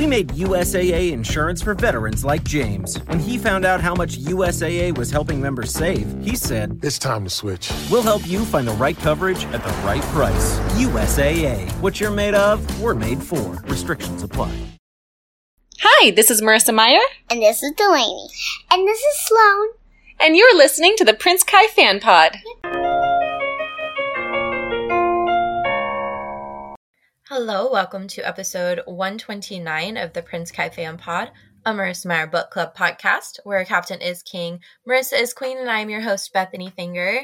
We made USAA insurance for veterans like James. When he found out how much USAA was helping members save, he said, It's time to switch. We'll help you find the right coverage at the right price. USAA. What you're made of, we're made for. Restrictions apply. Hi, this is Marissa Meyer. And this is Delaney. And this is Sloan. And you're listening to the Prince Kai Fan Pod. Hello, welcome to episode 129 of the Prince Kai Fan Pod, a Marissa Meyer Book Club podcast, where Captain is King, Marissa is Queen, and I am your host, Bethanie Finger.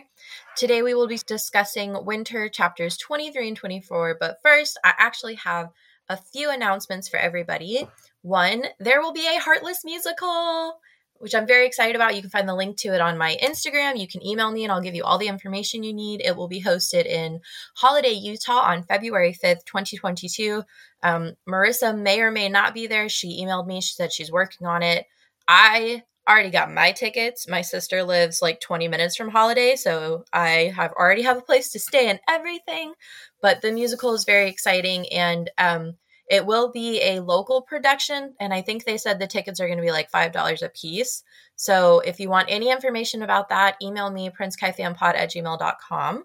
Today we will be discussing Winter chapters 23 and 24, but first, I actually have a few announcements for everybody. One, there will be a Heartless musical which I'm very excited about. You can find the link to it on my Instagram. You can email me and I'll give you all the information you need. It will be hosted in Holladay, Utah on February 5th, 2022. Um, Marissa may or may not be there. She emailed me. She said she's working on it. I already got my tickets. My sister lives like 20 minutes from Holladay, so I have already have a place to stay and everything. But the musical is very exciting and um, it will be a local production, and I think they said the tickets are going to be like $5 a piece. So if you want any information about that, email me, princekaifanpod at gmail.com.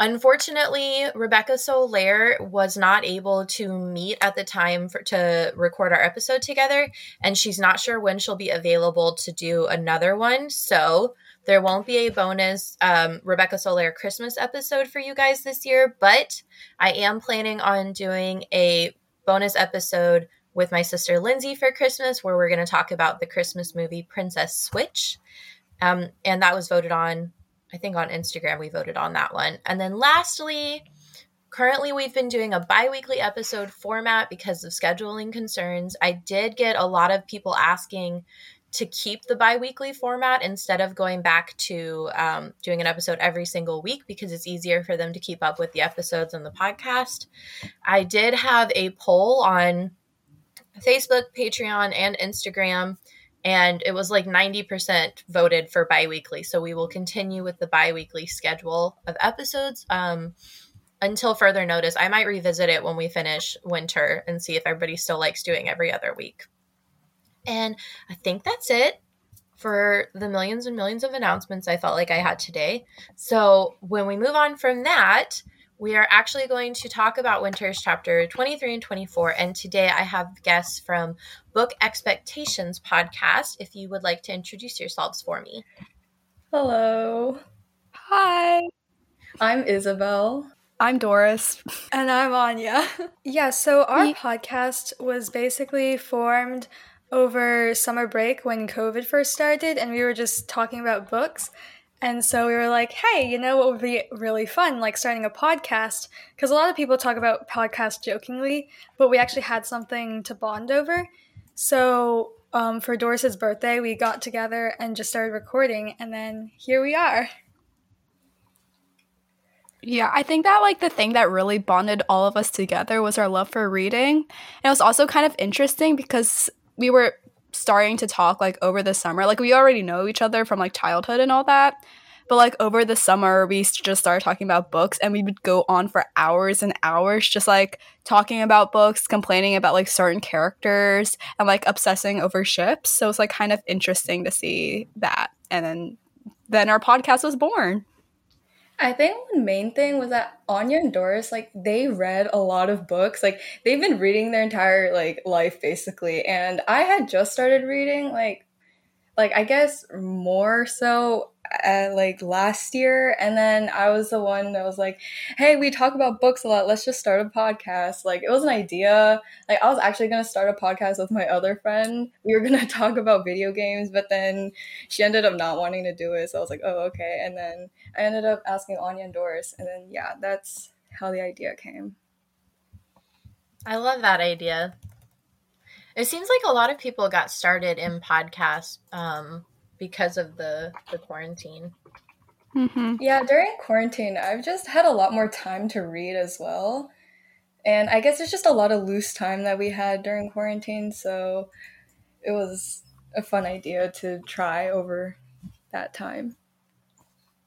Unfortunately, Rebecca Soler was not able to meet at the time for, to record our episode together, and she's not sure when she'll be available to do another one. So there won't be a bonus um, Rebecca Soler Christmas episode for you guys this year, but I am planning on doing a bonus episode with my sister Lindsay for Christmas where we're going to talk about the Christmas movie Princess Switch. Um, and that was voted on, I think on Instagram, we voted on that one. And then lastly, currently we've been doing a bi weekly episode format because of scheduling concerns. I did get a lot of people asking to keep the bi-weekly format instead of going back to um, doing an episode every single week because it's easier for them to keep up with the episodes on the podcast. I did have a poll on facebook patreon and instagram and it was like 90% voted for bi-weekly. So we will continue with the bi-weekly schedule of episodes um, until further notice. I might revisit it when we finish winter and see if everybody still likes doing every other week and I think that's it for the millions and millions of announcements I felt like I had today. So when we move on from that, we are actually going to talk about Winter's chapter 23 and 24. And today I have guests from Book Expectations podcast. If you would like to introduce yourselves for me. Hello. Hi. I'm Isabel. I'm Doris. And I'm Anya. yeah, so our podcast was basically formed over summer break when COVID first started, and we were just talking about books. And so we were like, hey, you know what would be really fun? Like starting a podcast. Because a lot of people talk about podcasts jokingly, but we actually had something to bond over. So um, for Doris's birthday, we got together and just started recording, and then here we are. Yeah, I think that like the thing that really bonded all of us together was our love for reading. And it was also kind of interesting because we were starting to talk like over the summer. Like we already know each other from like childhood and all that. But like over the summer, we just started talking about books and we would go on for hours and hours just like talking about books, complaining about like certain characters and like obsessing over ships. So it's like kind of interesting to see that. And then then our podcast was born. I think the main thing was that Anya and Doris, like, they read a lot of books. Like, they've been reading their entire like life basically. And I had just started reading, like, like I guess more so uh, like last year and then I was the one that was like, "Hey, we talk about books a lot. Let's just start a podcast." Like it was an idea. Like I was actually going to start a podcast with my other friend. We were going to talk about video games, but then she ended up not wanting to do it. So I was like, "Oh, okay." And then I ended up asking Anya and Doris, and then yeah, that's how the idea came. I love that idea. It seems like a lot of people got started in podcasts um, because of the the quarantine. Mm-hmm. Yeah, during quarantine, I've just had a lot more time to read as well. And I guess it's just a lot of loose time that we had during quarantine, so it was a fun idea to try over that time.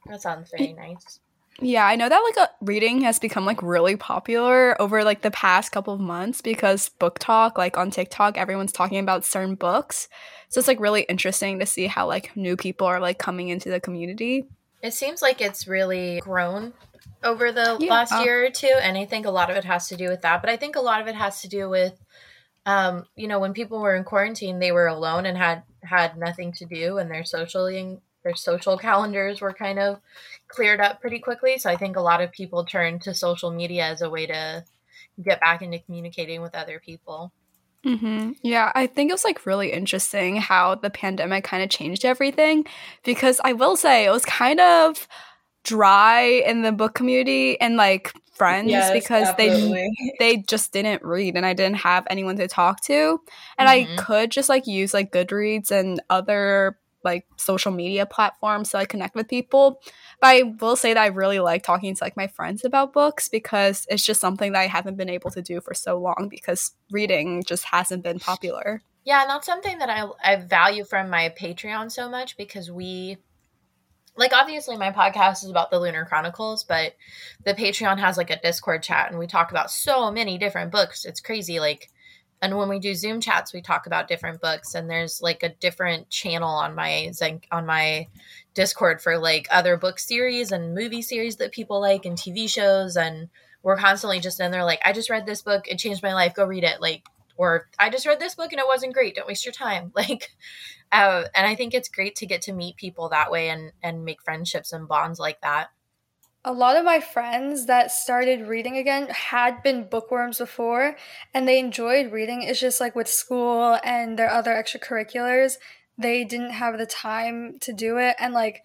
That sounds very nice. Yeah, I know that like a, reading has become like really popular over like the past couple of months because BookTok, like on TikTok, everyone's talking about certain books. So it's like really interesting to see how like new people are like coming into the community. It seems like it's really grown over the Yeah. last year or two, and I think a lot of it has to do with that. But I think a lot of it has to do with, um, you know, when people were in quarantine, they were alone and had had nothing to do, and their socially their social calendars were kind of cleared up pretty quickly. So I think a lot of people turned to social media as a way to get back into communicating with other people. hmm Yeah, I think it was like really interesting how the pandemic kind of changed everything because I will say it was kind of dry in the book community and like friends Yes, because they absolutely. they just didn't read and I didn't have anyone to talk to. And Mhm. I could just like use like Goodreads and other like social media platforms to like connect with people. But I will say that I really like talking to like my friends about books because it's just something that I haven't been able to do for so long because reading just hasn't been popular. Yeah, and that's something that I I value from my Patreon so much because we like obviously my podcast is about the Lunar Chronicles, but the Patreon has like a Discord chat and we talk about so many different books. It's crazy like and when we do Zoom chats, we talk about different books and there's like a different channel on my on my Discord for like other book series and movie series that people like and TV shows and we're constantly just in there like I just read this book, it changed my life, go read it. Like or I just read this book and it wasn't great. Don't waste your time. Like, uh, and I think it's great to get to meet people that way and and make friendships and bonds like that. A lot of my friends that started reading again had been bookworms before and they enjoyed reading. It's just like with school and their other extracurriculars, they didn't have the time to do it and like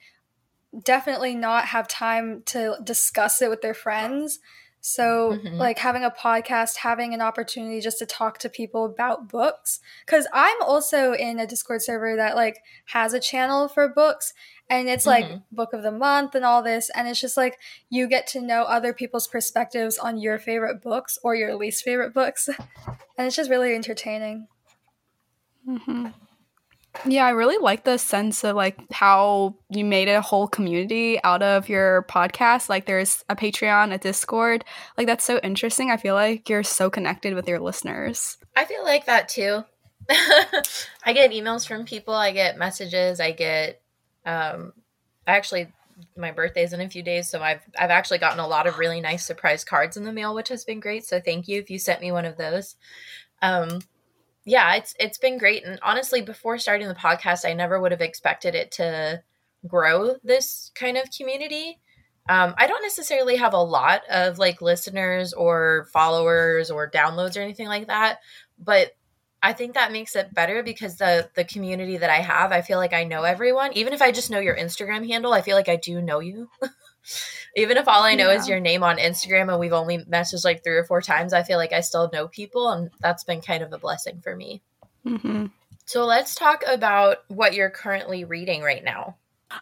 definitely not have time to discuss it with their friends. So, Mhm. like having a podcast, having an opportunity just to talk to people about books. Because I'm also in a Discord server that like has a channel for books, and it's like Mhm. book of the month and all this, and it's just like you get to know other people's perspectives on your favorite books or your least favorite books, and it's just really entertaining. hmm Yeah, I really like the sense of like how you made a whole community out of your podcast. Like there's a Patreon, a Discord. Like that's so interesting. I feel like you're so connected with your listeners. I feel like that too. I get emails from people. I get messages. I get. Um, I actually, my birthday is in a few days, so I've I've actually gotten a lot of really nice surprise cards in the mail, which has been great. So thank you if you sent me one of those. Um, yeah, it's it's been great. And honestly, before starting the podcast, I never would have expected it to grow this kind of community. Um, I don't necessarily have a lot of like listeners or followers or downloads or anything like that, but I think that makes it better because the the community that I have, I feel like I know everyone. Even if I just know your Instagram handle, I feel like I do know you. Even if all I know is your name on Instagram and we've only messaged like three or four times, I feel like I still know people, and that's been kind of a blessing for me. hmm So let's talk about what you're currently reading right now.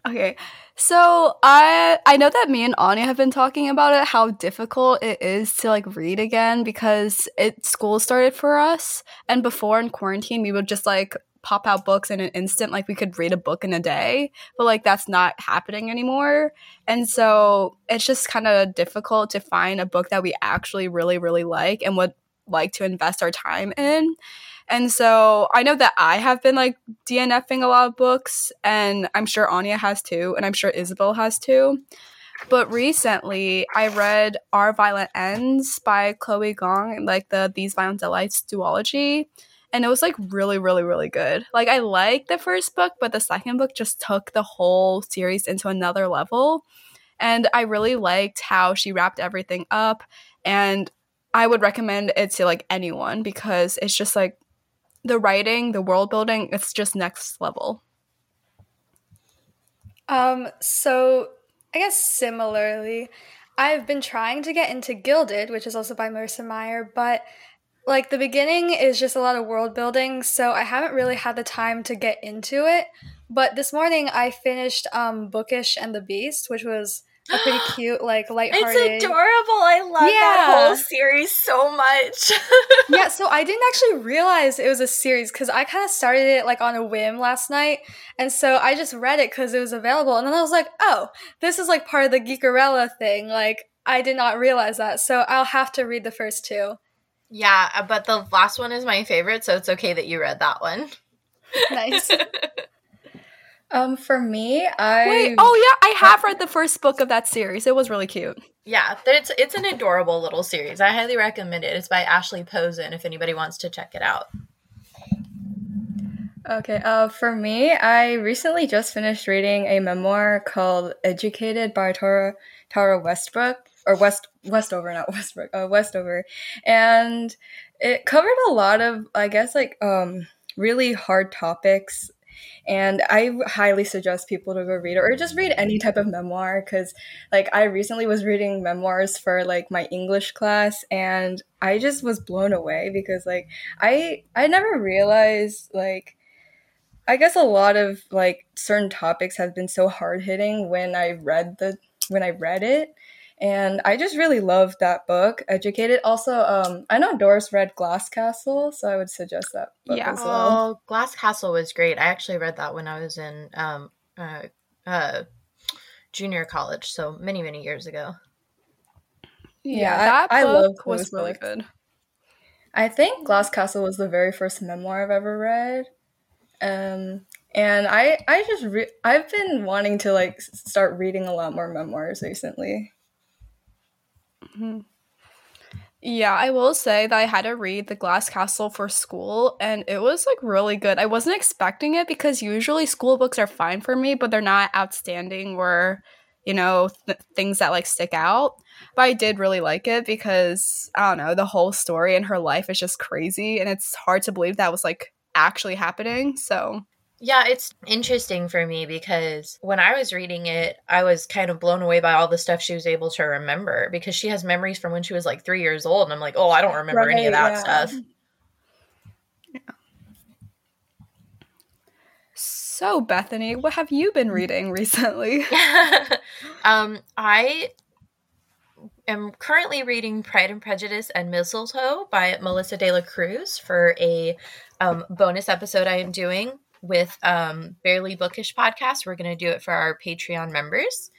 Okay, so I I know that me and Anya have been talking about it, how difficult it is to like read again because it school started for us, and before in quarantine we would just like pop out books in an instant, like we could read a book in a day, but like that's not happening anymore, and so it's just kind of difficult to find a book that we actually really really like and would like to invest our time in. And so I know that I have been like DNFing a lot of books, and I'm sure Anya has too, and I'm sure Isabel has too. But recently, I read Our Violent Ends by Chloe Gong, like the These Violent Delights duology. And it was like really, really, really good. Like, I liked the first book, but the second book just took the whole series into another level. And I really liked how she wrapped everything up. And I would recommend it to like anyone because it's just like the writing, the world building, it's just next level. Um, so I guess similarly, I've been trying to get into Gilded, which is also by Marissa Meyer, but like the beginning is just a lot of world building, so I haven't really had the time to get into it. But this morning I finished um Bookish and the Beast, which was a pretty cute, like lighthearted. It's adorable. I love that whole series so much. yeah, so I didn't actually realize it was a series because I kind of started it like on a whim last night, and so I just read it because it was available, and then I was like, oh, this is like part of the Geekerella thing. Like I did not realize that, so I'll have to read the first two. yeah, uh, but the last one is my favorite, so it's okay that you read that one. Nice. Um, for me, I Wait, oh yeah, I have read the first book of that series. It was really cute. Yeah, it's it's an adorable little series. I highly recommend it. It's by Ashley Poston if anybody wants to check it out. Okay, uh, for me, I recently just finished reading a memoir called "Educated" by Tara Tara Westbrook or West Westover, not Westbrook, uh, Westover, and it covered a lot of, I guess, like um, really hard topics. And I highly suggest people to go read it or just read any type of memoir because, like, I recently was reading memoirs for like my English class, and I just was blown away because, like, I I never realized like I guess a lot of like certain topics have been so hard hitting when I read the when I read it. And I just really loved that book, Educated. Also, um, I know Doris read Glass Castle, so I would suggest that book Yeah. as well. Oh, Glass Castle was great. I actually read that when I was in um uh, uh junior college, so many many years ago. Yeah, I- that I book love was really books. good. I think Glass Castle was the very first memoir I've ever read. Um, and I I just re- I've been wanting to like start reading a lot more memoirs recently. Mm-hmm. Yeah, I will say that I had to read The Glass Castle for school and it was like really good. I wasn't expecting it because usually school books are fine for me, but they're not outstanding or, you know, th- things that like stick out. But I did really like it because I don't know, the whole story in her life is just crazy and it's hard to believe that was like actually happening. So, Yeah, it's interesting for me because when I was reading it, I was kind of blown away by all the stuff she was able to remember because she has memories from when she was like three years old. And I'm like, oh, I don't remember any of that yeah. stuff. so Bethanie, what have you been reading recently? um, I am currently reading Pride and Prejudice and Mistletoe by Melissa De La Cruz for a um, bonus episode I am doing with um, Barely Bookish podcast. We're going to do it for our Patreon members.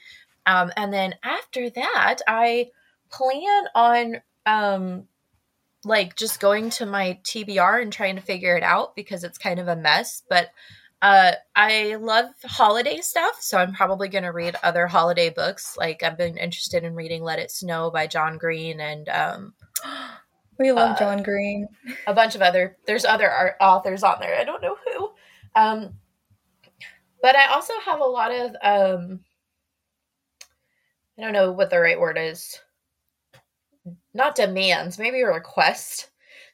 Um, and then after that, I plan on um, like just going to my TBR and trying to figure it out because it's kind of a mess. But uh, I love holiday stuff, so I'm probably going to read other holiday books. Like I've been interested in reading "Let It Snow" by John Green and um, We love Uh, John Green. a bunch of other. There's other art authors on there. I don't know who, um, but I also have a lot of. Um, I don't know what the right word is. Not demands, maybe a request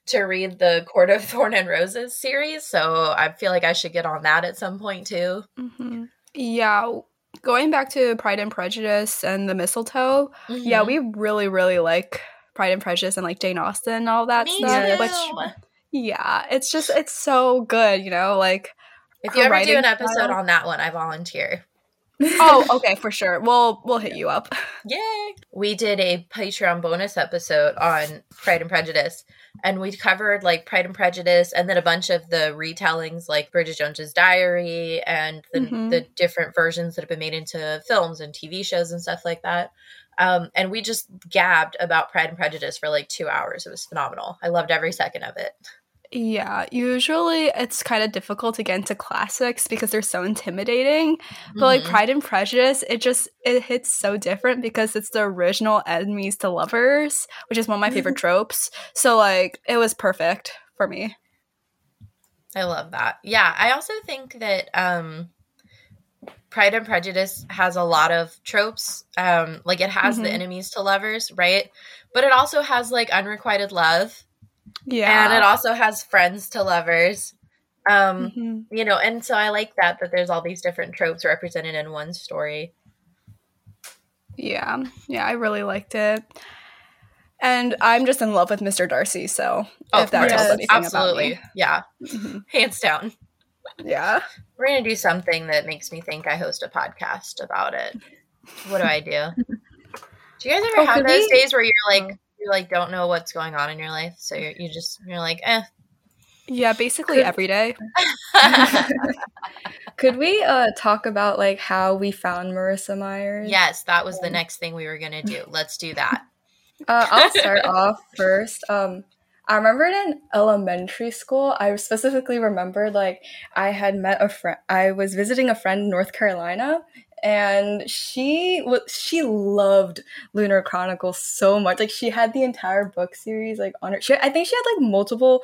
to read the Court of Thorn and Roses series. So I feel like I should get on that at some point too. hmm Yeah, going back to Pride and Prejudice and the mistletoe, yeah, Mhm. we really, really like Pride and Prejudice and like Jane Austen and all that Me stuff. too. Which, yeah, it's just it's so good, you know. Like, If you ever do an episode style- on that one, I volunteer. oh, okay, for sure. We'll we'll hit you up. Yay! We did a Patreon bonus episode on Pride and Prejudice, and we covered like Pride and Prejudice, and then a bunch of the retellings, like Bridget Jones's Diary, and the Mhm. the different versions that have been made into films and TV shows and stuff like that. Um, and we just gabbed about Pride and Prejudice for like two hours. It was phenomenal. I loved every second of it. Yeah, usually it's kind of difficult to get into classics because they're so intimidating. But like Mhm. Pride and Prejudice, it just it hits so different because it's the original enemies to lovers, which is one of my favorite tropes. So like it was perfect for me. I love that. Yeah, I also think that um Pride and Prejudice has a lot of tropes. Um like it has the Mhm. enemies to lovers, right? But it also has like unrequited love Yeah. and it also has friends to lovers. Um Mhm. you know, and so I like that that there's all these different tropes represented in one story. Yeah. Yeah, I really liked it. And I'm just in love with Mr. Darcy, so Oh, if that yes, tells anything absolutely. Yeah, about me. Mhm. hands down. Yeah. We're going to do something that makes me think I host a podcast about it. What do I do? Do you guys ever Oh, have those we- days where you're like Oh. You like don't know what's going on in your life, so you're you just you're like, eh. Yeah, basically Could- every day. Could we uh talk about like how we found Marissa Myers? yes, that was the next thing we were gonna do. Let's do that. Uh, I'll start off first. Um, I remembered in elementary school, I specifically remembered like I had met a friend. I was visiting a friend in North Carolina, and she was she loved Lunar Chronicles so much. Like she had the entire book series like on her. She, I think she had like multiple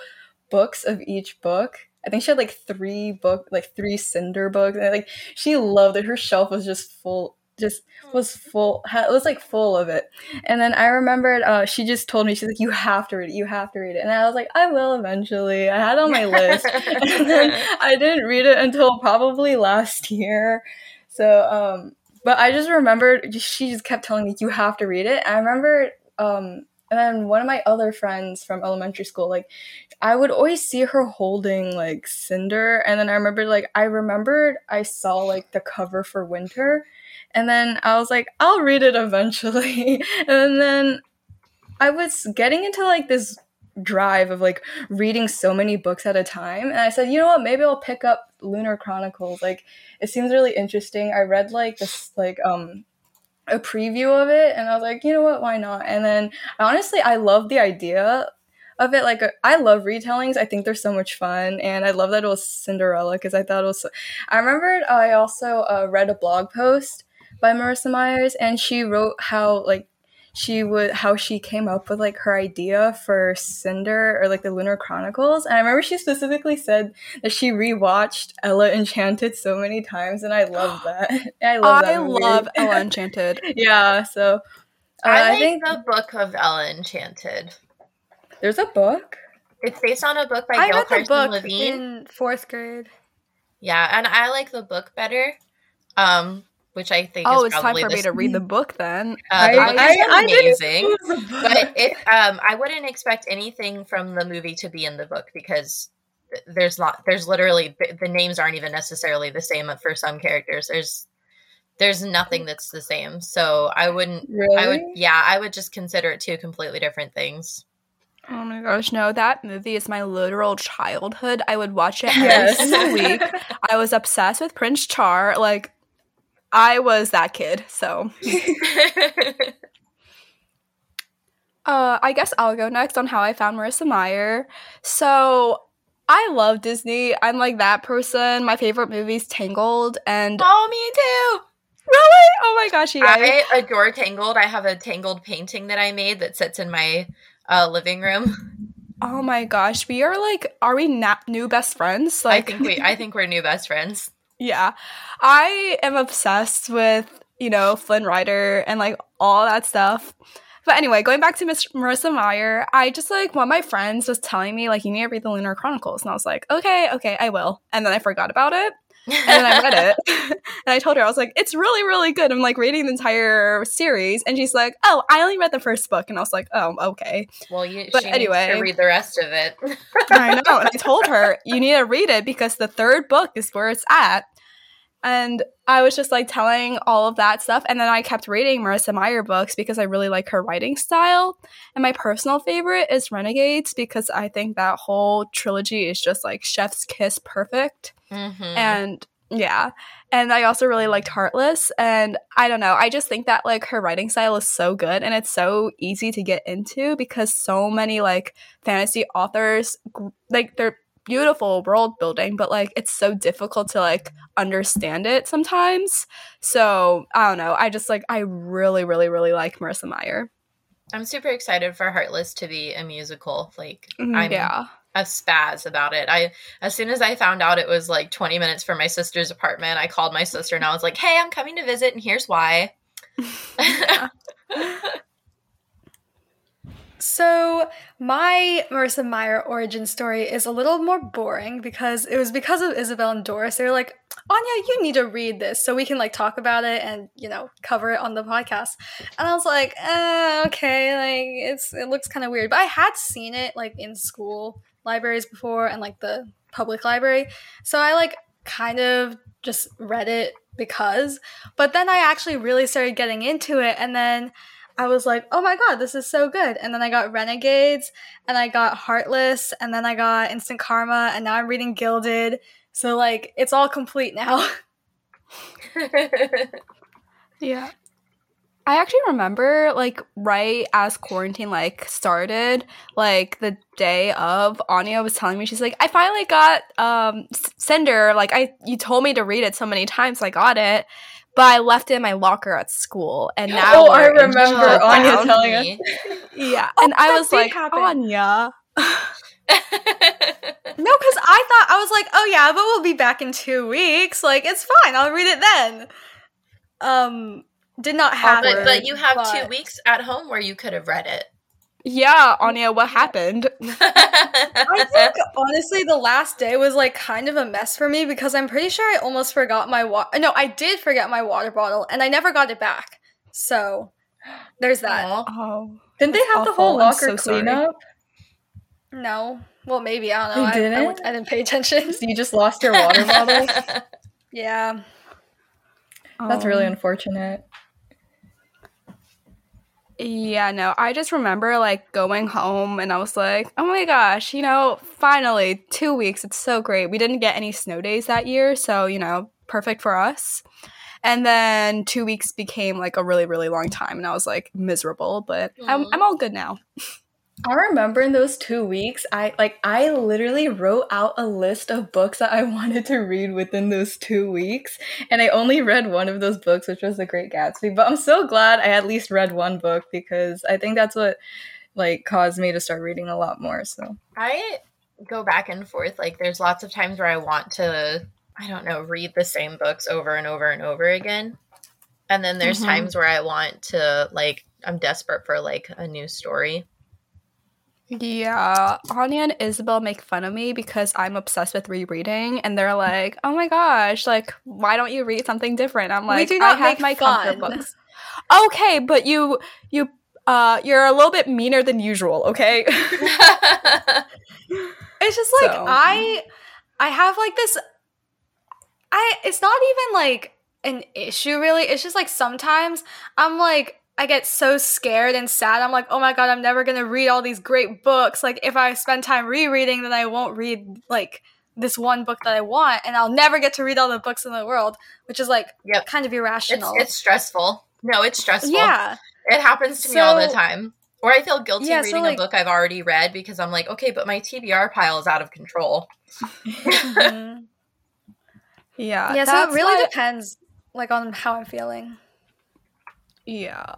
books of each book. I think she had like three book, like three Cinder books, and like she loved it. Her shelf was just full, just was full. It was like full of it. And then I remembered uh, she just told me she's like, "You have to read it. You have to read it." And I was like, "I will eventually." I had it on my list, and then I didn't read it until probably last year. So, um, but I just remembered she just kept telling me, "You have to read it." I remember, um, and then one of my other friends from elementary school, like, I would always see her holding like Cinder, and then I remember like, I remembered I saw like the cover for Winter, and then I was like, I'll read it eventually. and then I was getting into like this drive of like reading so many books at a time. And I said, you know what, maybe I'll pick up Lunar Chronicles. Like it seems really interesting. I read like this like um a preview of it and I was like, you know what, why not? And then honestly I love the idea of it like I love retellings. I think they're so much fun and I love that it was Cinderella because I thought it was so- I remembered I also uh, read a blog post by Marissa Myers, and she wrote how like she would how she came up with like her idea for Cinder or like the Lunar Chronicles. And I remember she specifically said that she rewatched Ella Enchanted so many times, and I love that. I love I that. movie. love Ella Enchanted. yeah, so uh, I I, think the book of Ella Enchanted. there's a book. It's based on a book by I Gail the Carson book Levine. in fourth grade. Yeah, and I like the book better. Um, which I think Oh, is it's time for me to read the book then. Uh, the I- book I- I amazing. know it was a book. but it um I wouldn't expect anything from the movie to be in the book because there's not there's literally the names aren't even necessarily the same for some characters. There's there's nothing that's the same. So I wouldn't really? I would yeah, I would just consider it two completely different things. Oh my gosh, no, that movie is my literal childhood. I would watch it Yes. every single week. I was obsessed with Prince Char. Like, I was that kid. So, uh, I guess I'll go next on how I found Marissa Meyer. So, I love Disney. I'm like that person. My favorite movie's Tangled. And oh, me too. really? Oh my gosh, you guys. I adore Tangled. I have a Tangled painting that I made that sits in my uh, living room. oh my gosh. We are like, are we new best friends? Like, I think we I think we're new best friends. Yeah. I am obsessed with, you know, Flynn Rider and like all that stuff. But anyway, going back to Miss Marissa Meyer, I just like one of my friends was telling me like you need to read the Lunar Chronicles, and I was like, okay, okay, I will. And then I forgot about it, and then I read it, and I told her I was like, it's really, really good. I'm like reading the entire series, and she's like, oh, I only read the first book, and I was like, oh, okay. Well, you But anyway. read the rest of it. I know. And I told her, you need to read it because the third book is where it's at. And I was just like telling all of that stuff. And then I kept reading Marissa Meyer books because I really like her writing style. And my personal favorite is Renegades because I think that whole trilogy is just like Chef's Kiss perfect. Mhm. And yeah. And I also really liked Heartless. And I don't know. I just think that like her writing style is so good and it's so easy to get into because so many like fantasy authors, like they're beautiful world building, but like it's so difficult to like understand it sometimes. So I don't know. I just like, I really, really, really like Marissa Meyer. I'm super excited for Heartless to be a musical. Like Mhm, I'm yeah. A spaz about it. I as soon as I found out it was like 20 minutes from my sister's apartment, I called my sister and I was like, "Hey, I'm coming to visit and here's why." So, my Marissa Meyer origin story is a little more boring because it was because of Isabel and Doris. They were like, Anya, you need to read this so we can like talk about it and, you know, cover it on the podcast. And I was like, eh, okay, like it's it looks kind of weird. But I had seen it like in school libraries before and like the public library. So I like kind of just read it because. But then I actually really started getting into it and then I was like, "Oh my god, this is so good." And then I got Renegades and I got Heartless and then I got Instant Karma and now I'm reading Gilded. So like it's all complete now. Yeah. I actually remember like right as quarantine like started, like the day of Anya was telling me she's like, I finally got um Cinder, like I you told me to read it so many times, so I got it. But I left it in my locker at school, and now Oh, I remember. Anya telling us. Yeah, and I was like, happen. Anya, no, cuz I thought I was like, "Oh yeah, but we'll be back in 2 weeks. Like it's fine. I'll read it then." Um did not happen. but, but you have two weeks at home where you could have read it. yeah, Anya, what happened? I think honestly, the last day was like kind of a mess for me because I'm pretty sure I almost forgot my water. No, I did forget my water bottle, and I never got it back. So there's that. Aw. Oh, Didn't they That's have the whole locker so sorry. cleanup? No, well maybe I don't know. You I, I, didn't? went- I didn't pay attention. So you just lost your water bottle? yeah, That's really Um, unfortunate. Yeah, no, I just remember like going home and I was like, oh my gosh, you know, finally, two weeks. It's so great. We didn't get any snow days that year, so, you know, perfect for us. And then two weeks became like a really, really long time and I was like miserable, but I'm, I'm all good now. I remember in those two weeks, I like I literally wrote out a list of books that I wanted to read within those two weeks, and I only read one of those books, which was The Great Gatsby. But I'm so glad I at least read one book because I think that's what like caused me to start reading a lot more. So I go back and forth. Like, there's lots of times where I want to, I don't know, read the same books over and over and over again. And then there's Mhm. times where I want to, like, I'm desperate for, like, a new story. Yeah, Anya and Isabel make fun of me because I'm obsessed with rereading, and they're like, "Oh my gosh, like, why don't you read something different?" I'm like, do not "I have my comfort books." Okay, but you, you, uh, you're a little bit meaner than usual. Okay. it's just like So- I, I have like this. I it's not even like an issue really. It's just like sometimes I'm like I get so scared and sad. I'm like, oh my god, I'm never gonna read all these great books. Like if I spend time rereading, then I won't read like this one book that I want, and I'll never get to read all the books in the world, which is like Yep. kind of irrational. it's stressful. No, it's stressful. yeah, It happens to me all the time. Or I feel guilty Yeah, so, reading like- a book I've already read because I'm like, okay, but my TBR pile is out of control. Mhm. yeah. yeah. So it really why- depends, like on how I'm feeling. Yeah.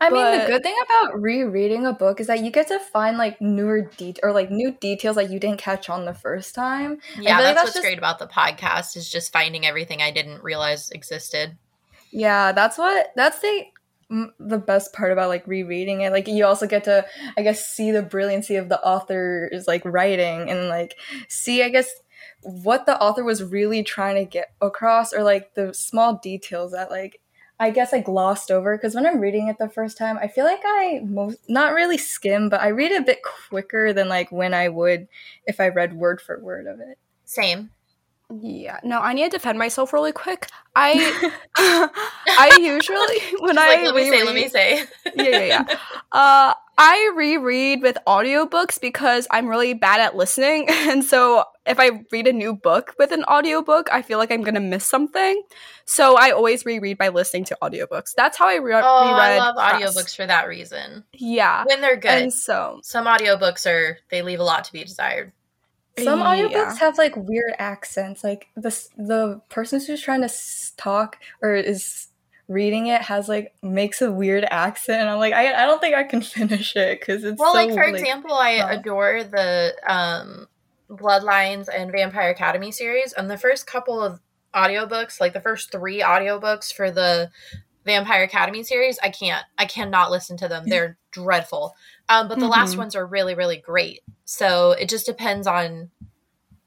I mean, the good thing about rereading a book is that you get to find like newer de- or like new details that you didn't catch on the first time. Yeah, feel like that's, that's what's just- great about the podcast is just finding everything I didn't realize existed. Yeah, that's what that's the the best part about like rereading it. Like you also get to I guess see the brilliancy of the author's like writing and like see I guess what the author was really trying to get across or like the small details that like I guess I glossed over because when I'm reading it the first time, I feel like I most not really skim, but I read a bit quicker than like when I would if I read word for word of it. Same. Yeah. No, I need to defend myself really quick. I I usually when Just I like, let me say, let me say. yeah, yeah, yeah. Uh, I reread with audiobooks because I'm really bad at listening. And so if I read a new book with an audiobook, I feel like I'm going to miss something. So I always reread by listening to audiobooks. That's how I re- Oh, I love Press. audiobooks for that reason. Yeah. When they're good. And so, Some audiobooks are they leave a lot to be desired. Some Yeah. audiobooks have like weird accents. Like the the person who's trying to talk or is reading it has like makes a weird accent, and I'm like, I, I don't think I can finish it because it's Well, so, like for example, I rough. adore the um Bloodlines and Vampire Academy series and the first couple of audiobooks, like the first 3 audiobooks for the Vampire Academy series, I can't I cannot listen to them. They're dreadful. Um but the last Mhm. ones are really really great. So it just depends on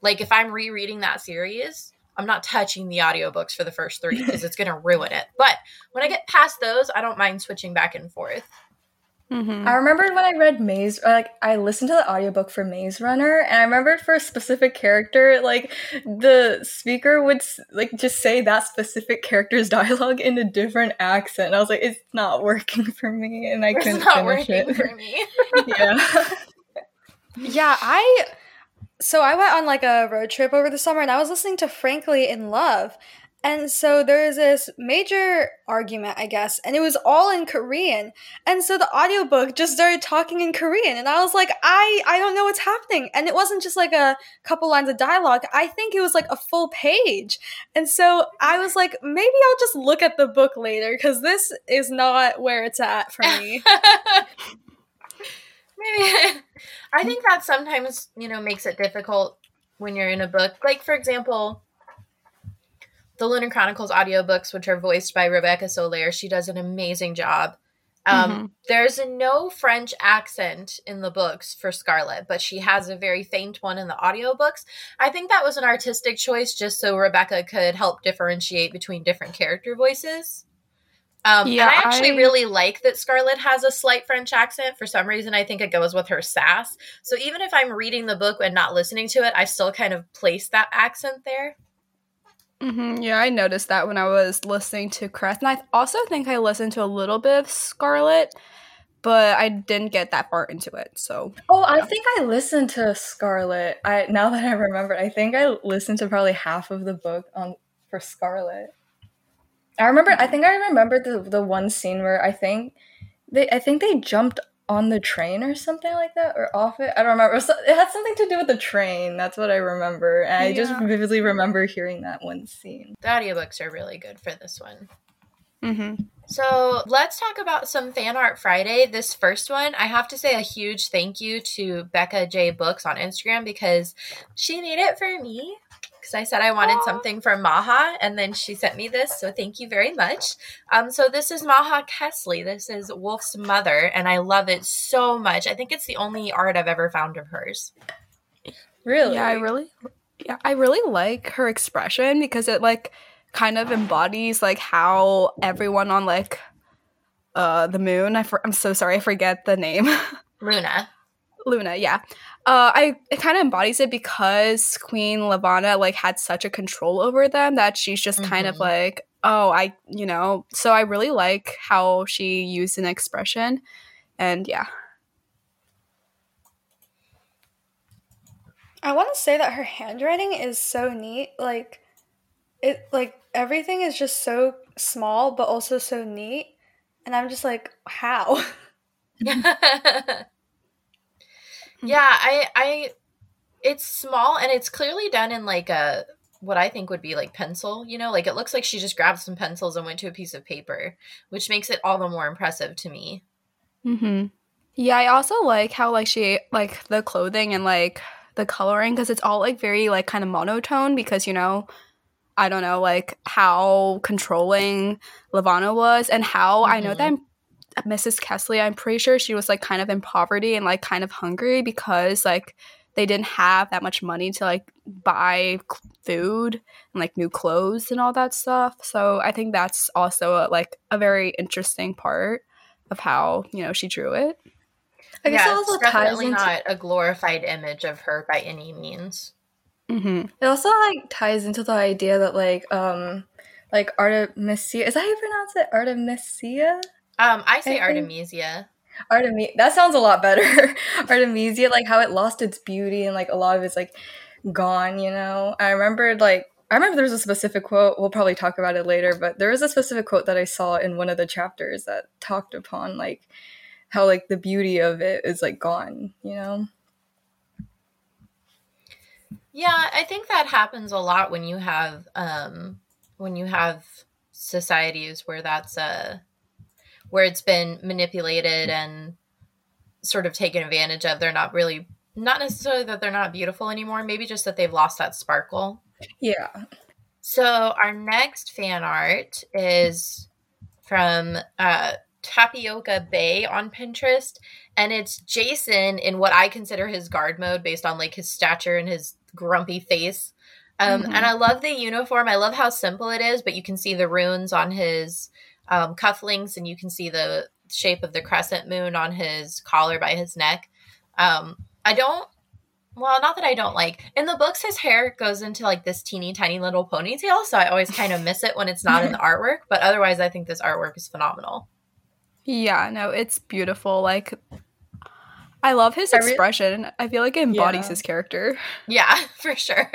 like if I'm rereading that series, I'm not touching the audiobooks for the first 3 because it's going to ruin it. But when I get past those, I don't mind switching back and forth. Mm-hmm. I remembered when I read Maze, like I listened to the audiobook for Maze Runner, and I remembered for a specific character, like the speaker would like just say that specific character's dialogue in a different accent. I was like, it's not working for me, and I it's couldn't finish it. for me. yeah, yeah. I so I went on like a road trip over the summer, and I was listening to Frankly in Love, and so there's this major argument, I guess, and it was all in Korean. And so the audiobook just started talking in Korean and I was like, I I don't know what's happening. And it wasn't just like a couple lines of dialogue. I think it was like a full page. And so I was like, maybe I'll just look at the book later cuz this is not where it's at for me. maybe I think that sometimes, you know, makes it difficult when you're in a book. Like for example, the Lunar Chronicles audiobooks, which are voiced by Rebecca Soler, she does an amazing job. Um, mm-hmm. There's no French accent in the books for Scarlet, but she has a very faint one in the audiobooks. I think that was an artistic choice just so Rebecca could help differentiate between different character voices. Um, yeah, I actually I... really like that Scarlet has a slight French accent. For some reason, I think it goes with her sass. So even if I'm reading the book and not listening to it, I still kind of place that accent there. Mm-hmm. Yeah, I noticed that when I was listening to Cress. And I also think I listened to a little bit of Scarlet, but I didn't get that far into it. So Oh, I think I listened to Scarlet. I now that I remember, I think I listened to probably half of the book on for Scarlet. I remember I think I remember the the one scene where I think they I think they jumped on the train or something like that or off it i don't remember it had something to do with the train that's what i remember and i just vividly remember hearing that one scene. The audiobooks are really good for this one. Mm-hmm. so let's talk about some fan art friday this first one. I have to say a huge thank you to becca j books on instagram because she made it for me because I said I wanted Aww. something from Maha, and then she sent me this. So thank you very much. Um, so this is Maha Kesley. This is Wolf's mother, and I love it so much. I think it's the only art I've ever found of hers. Really? Yeah, I really, yeah, I really like her expression because it like kind of embodies like how everyone on like uh the moon. I for- I'm so sorry, I forget the name. Luna. Luna, yeah. Uh, I it kind of embodies it because Queen Levana like had such a control over them that she's just mm-hmm. kind of mm-hmm. like, oh, I, you know. So I really like how she used an expression, and yeah. I want to say that her handwriting is so neat. Like, it like everything is just so small, but also so neat, and I'm just like, how. Yeah, I I it's small and it's clearly done in like a what I think would be like pencil, you know, like it looks like she just grabbed some pencils and went to a piece of paper, which makes it all the more impressive to me. Mhm. Yeah, I also like how like she like the clothing and like the coloring because it's all like very like kind of monotone because you know I don't know like how controlling Levana was and how mm-hmm. I know that mm-hmm. I'm Mrs. Kesley, I'm pretty sure she was like kind of in poverty and like kind of hungry because like they didn't have that much money to like buy food and like new clothes and all that stuff. So I think that's also a, like a very interesting part of how you know she drew it. I guess yeah, also it's definitely into- not a glorified image of her by any means. Mm-hmm. It also like ties into the idea that like um like Artemisia is that how you pronounce it Artemisia um, I say I Artemisia. Artemisia. That sounds a lot better. Artemisia, like how it lost its beauty and like a lot of it's like gone. You know, I remembered like I remember there was a specific quote. We'll probably talk about it later, but there was a specific quote that I saw in one of the chapters that talked upon like how like the beauty of it is like gone. You know. Yeah, I think that happens a lot when you have um when you have societies where that's a where it's been manipulated and sort of taken advantage of. They're not really, not necessarily that they're not beautiful anymore, maybe just that they've lost that sparkle. Yeah. So our next fan art is from uh, Tapioca Bay on Pinterest, and it's Jacin in what I consider his guard mode based on like his stature and his grumpy face. Um, mm-hmm. And I love the uniform. I love how simple it is, but you can see the runes on his um, cufflinks, and you can see the shape of the crescent moon on his collar by his neck. Um, I don't. Well, not that I don't like. In the books, his hair goes into like this teeny tiny little ponytail, so I always kind of miss it when it's not in the artwork. But otherwise, I think this artwork is phenomenal. Yeah, no, it's beautiful. Like, I love his expression. I feel like it embodies Yeah. his character. Yeah, for sure.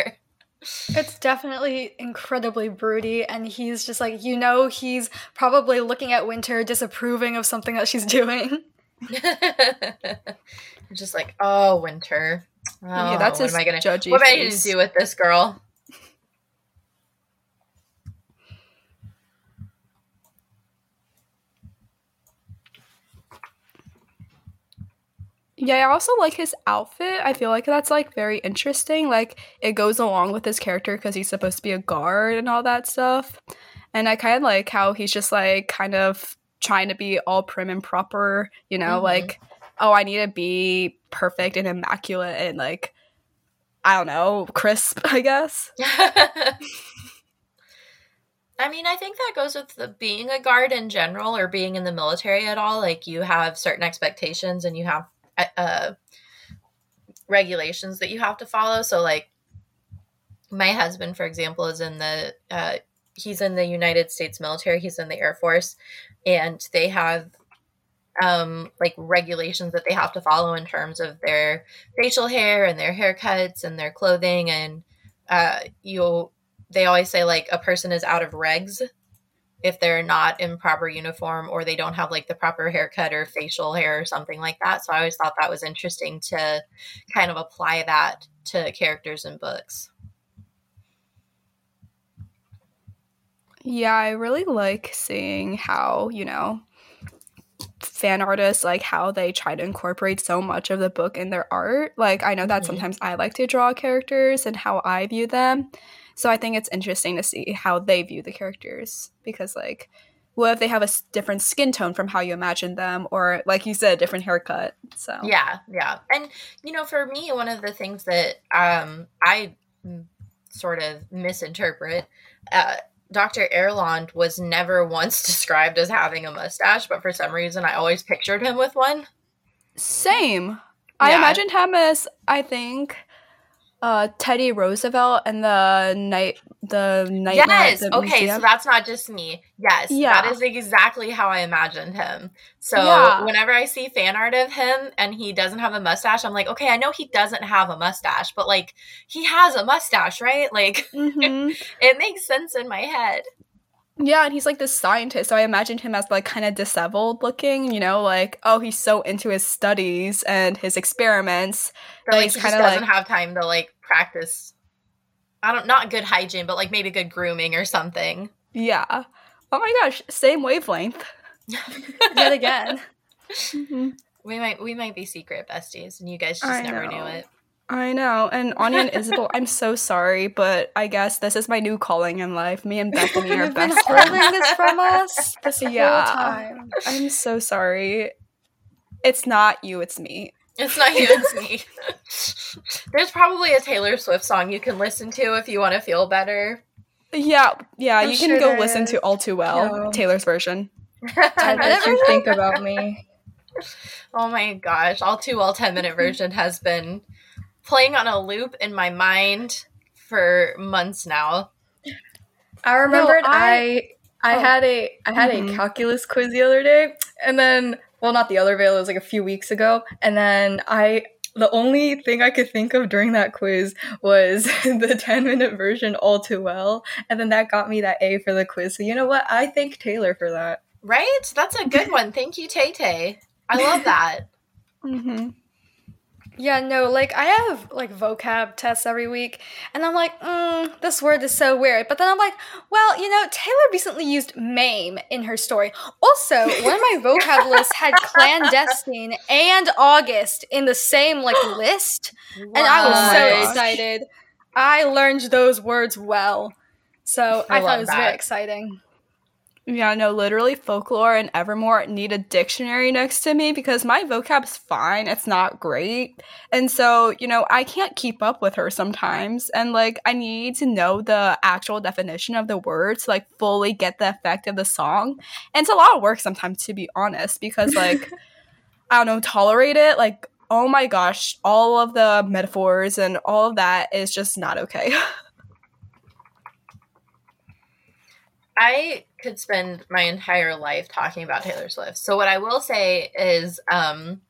It's definitely incredibly broody, and he's just like, you know, he's probably looking at Winter, disapproving of something that she's doing. just like, oh, winter. Oh, yeah, that's oh, what his am I gonna? judgy What am I gonna do with this girl? Yeah, I also like his outfit. I feel like that's like very interesting. Like it goes along with his character because he's supposed to be a guard and all that stuff. And I kind of like how he's just like kind of trying to be all prim and proper, you know, Mhm. like oh, I need to be perfect and immaculate and like I don't know, crisp, I guess. I mean, I think that goes with the being a guard in general or being in the military at all. Like, you have certain expectations and you have uh, uh, regulations that you have to follow. So, like, my husband, for example, is in the uh, he's in the United States military. He's in the Air Force, and they have um like regulations that they have to follow in terms of their facial hair and their haircuts and their clothing and uh you'll they always say like a person is out of regs if they're not in proper uniform or they don't have like the proper haircut or facial hair or something like that. So I always thought that was interesting to kind of apply that to characters in books. Yeah, I really like seeing how, you know, fan artists like how they try to incorporate so much of the book in their art. Like I know that Mhm. sometimes I like to draw characters and how I view them. So I think it's interesting to see how they view the characters because like what if they have a different skin tone from how you imagine them or like you said a different haircut. So Yeah, yeah. And you know, for me, one of the things that um I sort of misinterpret, uh Dr. Erland was never once described as having a mustache, but for some reason I always pictured him with one. Same. I Yeah. imagined him as I think uh Teddy Roosevelt and the night the night yes. the Okay, so that's not just me. Yes. Yeah. That is exactly how I imagined him. So Yeah. whenever I see fan art of him and he doesn't have a mustache, I'm like, okay, I know he doesn't have a mustache, but like he has a mustache, right? Like hmm it makes sense in my head. Yeah, and he's like this scientist, so I imagined him as like kind of disheveled looking, you know, like oh he's so into his studies and his experiments. But like he kinda, doesn't like- have time to like practice. I don't not good hygiene, but like maybe good grooming or something. Yeah. Oh my gosh, same wavelength. Yet again. hmm We might we might be secret besties, and you guys just I never knew it. I know. And Anya and Isabel, I'm so sorry, but I guess this is my new calling in life. Me and Bethany are You've been best holding this from us this Yeah. whole time. I'm so sorry. It's not you, it's me. It's not you, it's me. There's probably a Taylor Swift song you can listen to if you want to feel better. Yeah, yeah, I'm you sure can go listen is. to All Too Well, Yeah. Taylor's version. Ted, what you think about me? oh my gosh, all too well 10 minute version has been playing on a loop in my mind for months now. I remembered I- I I Oh. had a I had Mhm. a calculus quiz the other day, and then well, not the other veil, it was like a few weeks ago, and then I the only thing I could think of during that quiz was the 10 minute version all too well. And then that got me that A for the quiz. So you know what? I thank Taylor for that. Right? That's a good one. Thank you, Tay Tay. I love that. Mm-hmm. Yeah, no, like I have like vocab tests every week, and I'm like, mm, this word is so weird. But then I'm like, well, you know, Taylor recently used MAME in her story. Also, one of my vocab lists had clandestine and August in the same like list, and I was Oh so excited. I learned those words well, so I I, thought it was that. very exciting. Yeah, no, literally folklore and Evermore need a dictionary next to me because my vocab's fine. It's not great. And so, you know, I can't keep up with her sometimes. And like I need to know the actual definition of the words to like fully get the effect of the song. And it's a lot of work sometimes to be honest, because like I don't know, tolerate it. Like, oh my gosh, all of the metaphors and all of that is just not okay. I could spend my entire life talking about Taylor Swift. So what I will say is um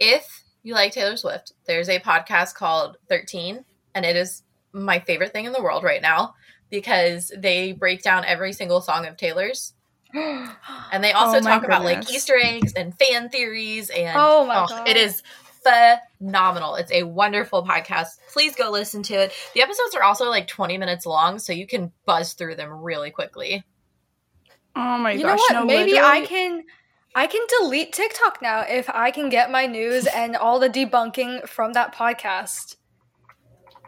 if you like Taylor Swift, there's a podcast called 13 and it is my favorite thing in the world right now because they break down every single song of Taylor's. and they also Oh talk about like. Easter eggs and fan theories and Oh my God. it is phenomenal. It's a wonderful podcast. Please go listen to it. The episodes are also like 20 minutes long, so you can buzz through them really quickly. Oh my you gosh. know what? no, Maybe I can I can delete TikTok now if I can get my news and all the debunking from that podcast.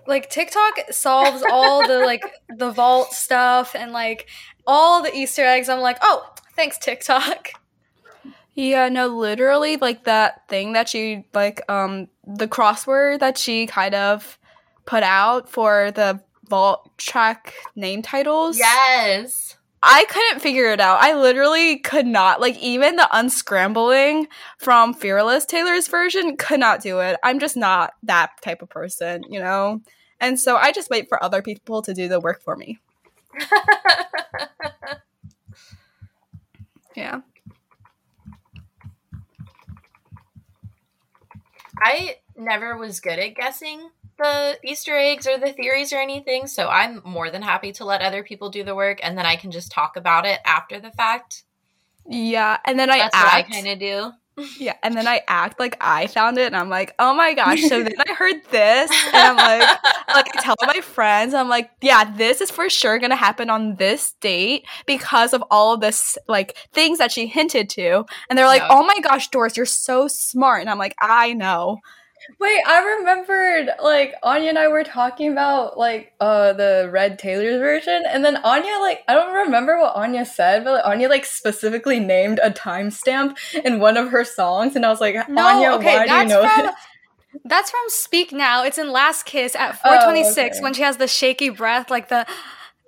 Like TikTok solves all the like the vault stuff and like all the Easter eggs. I'm like, oh, thanks TikTok. Yeah, no, literally like that thing that she like um the crossword that she kind of put out for the vault track name titles. Yes. I couldn't figure it out. I literally could not. Like even the unscrambling from Fearless Taylor's version could not do it. I'm just not that type of person, you know? And so I just wait for other people to do the work for me. Yeah. I never was good at guessing the Easter eggs or the theories or anything, so I'm more than happy to let other people do the work and then I can just talk about it after the fact. Yeah, and then I That's what I act. kind of do. Yeah, and then I act like I found it, and I'm like, oh my gosh. So then I heard this, and I'm like, like I tell my friends, I'm like, yeah, this is for sure gonna happen on this date because of all of this like things that she hinted to, and they're like, Yeah. oh my gosh, Doris, you're so smart, and I'm like, I know. Wait, I remembered like Anya and I were talking about like uh the Red Taylor's version, and then Anya like I don't remember what Anya said, but like, Anya like specifically named a timestamp in one of her songs, and I was like, No, Anya, okay, why do you know from this? that's from Speak Now. It's in Last Kiss at Oh, 426 okay. when she has the shaky breath, like the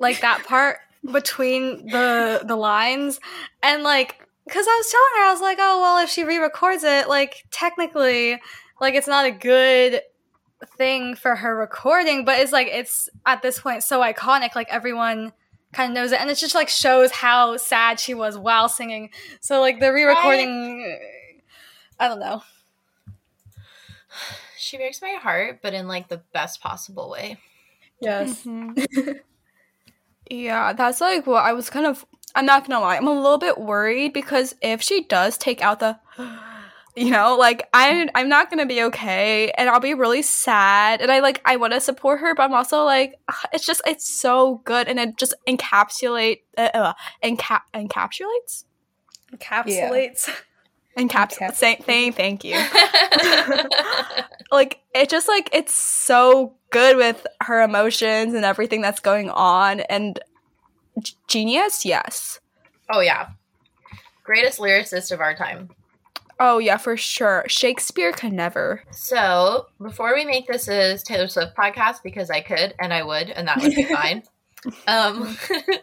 like that part between the the lines, and like because I was telling her, I was like, oh well, if she re-records it, like technically, like it's not a good thing for her recording, but it's like it's at this point so iconic, like everyone kind of knows it, and it just like shows how sad she was while singing. So like the re-recording, I don't know. She breaks my heart, but in like the best possible way. Yes. Mm-hmm. Yeah, that's like what I was kind of. I'm not gonna lie, I'm a little bit worried because if she does take out the, you know, like I'm, I'm not gonna be okay, and I'll be really sad, and I like, I want to support her, but I'm also like, it's just, it's so good, and it just encapsulate, uh, uh, enca- encapsulates, Encapsulates. encapsulates. Encap- Say, thank, thank you. like it just like it's so good with her emotions and everything that's going on and g- genius yes oh yeah. Greatest lyricist of our time. Oh yeah for sure shakespeare could never So before we make this a Taylor Swift podcast, because I could and I would, and that would be fine. Um,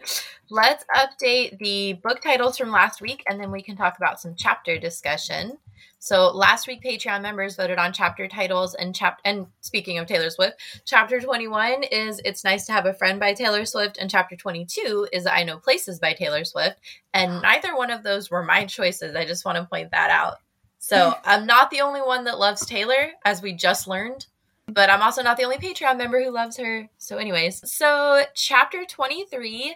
let's update the book titles from last week, and then we can talk about some chapter discussion. So last week, Patreon members voted on chapter titles, and chap. And speaking of Taylor Swift, chapter twenty one is "It's Nice to Have a Friend" by Taylor Swift, and chapter twenty two is "I Know Places" by Taylor Swift. And neither one of those were my choices. I just want to point that out. So I'm not the only one that loves Taylor, as we just learned, but I'm also not the only Patreon member who loves her. So, anyways, so chapter 23.